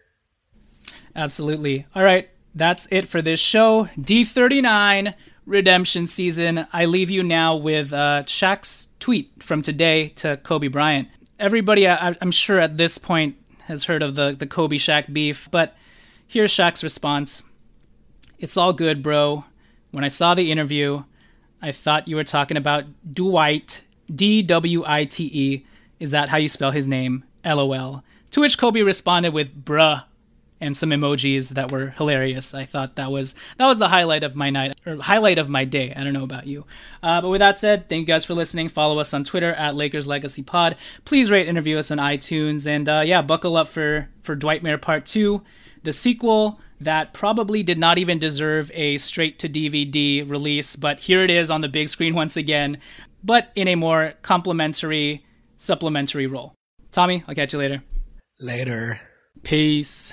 Absolutely. All right, that's it for this show. D39 redemption season. I leave you now with uh, Shaq's tweet from today to Kobe Bryant everybody, I, am sure at this point, has heard of the, the Kobe Shaq beef, but here's Shaq's response It's all good, bro. When I saw the interview, I thought you were talking about Dwight, D W I T E. Is that how you spell his name? LOL. To which Kobe responded with bruh and some emojis that were hilarious. I thought that was that was the highlight of my night or highlight of my day. I don't know about you, uh, but with that said, thank you guys for listening. Follow us on Twitter at Lakers Legacy Pod. Please rate, interview us on iTunes, and uh, yeah, buckle up for for Dwightmare Part Two, the sequel that probably did not even deserve a straight to DVD release, but here it is on the big screen once again, but in a more complimentary, supplementary role. Tommy, I'll catch you later. Later. Peace.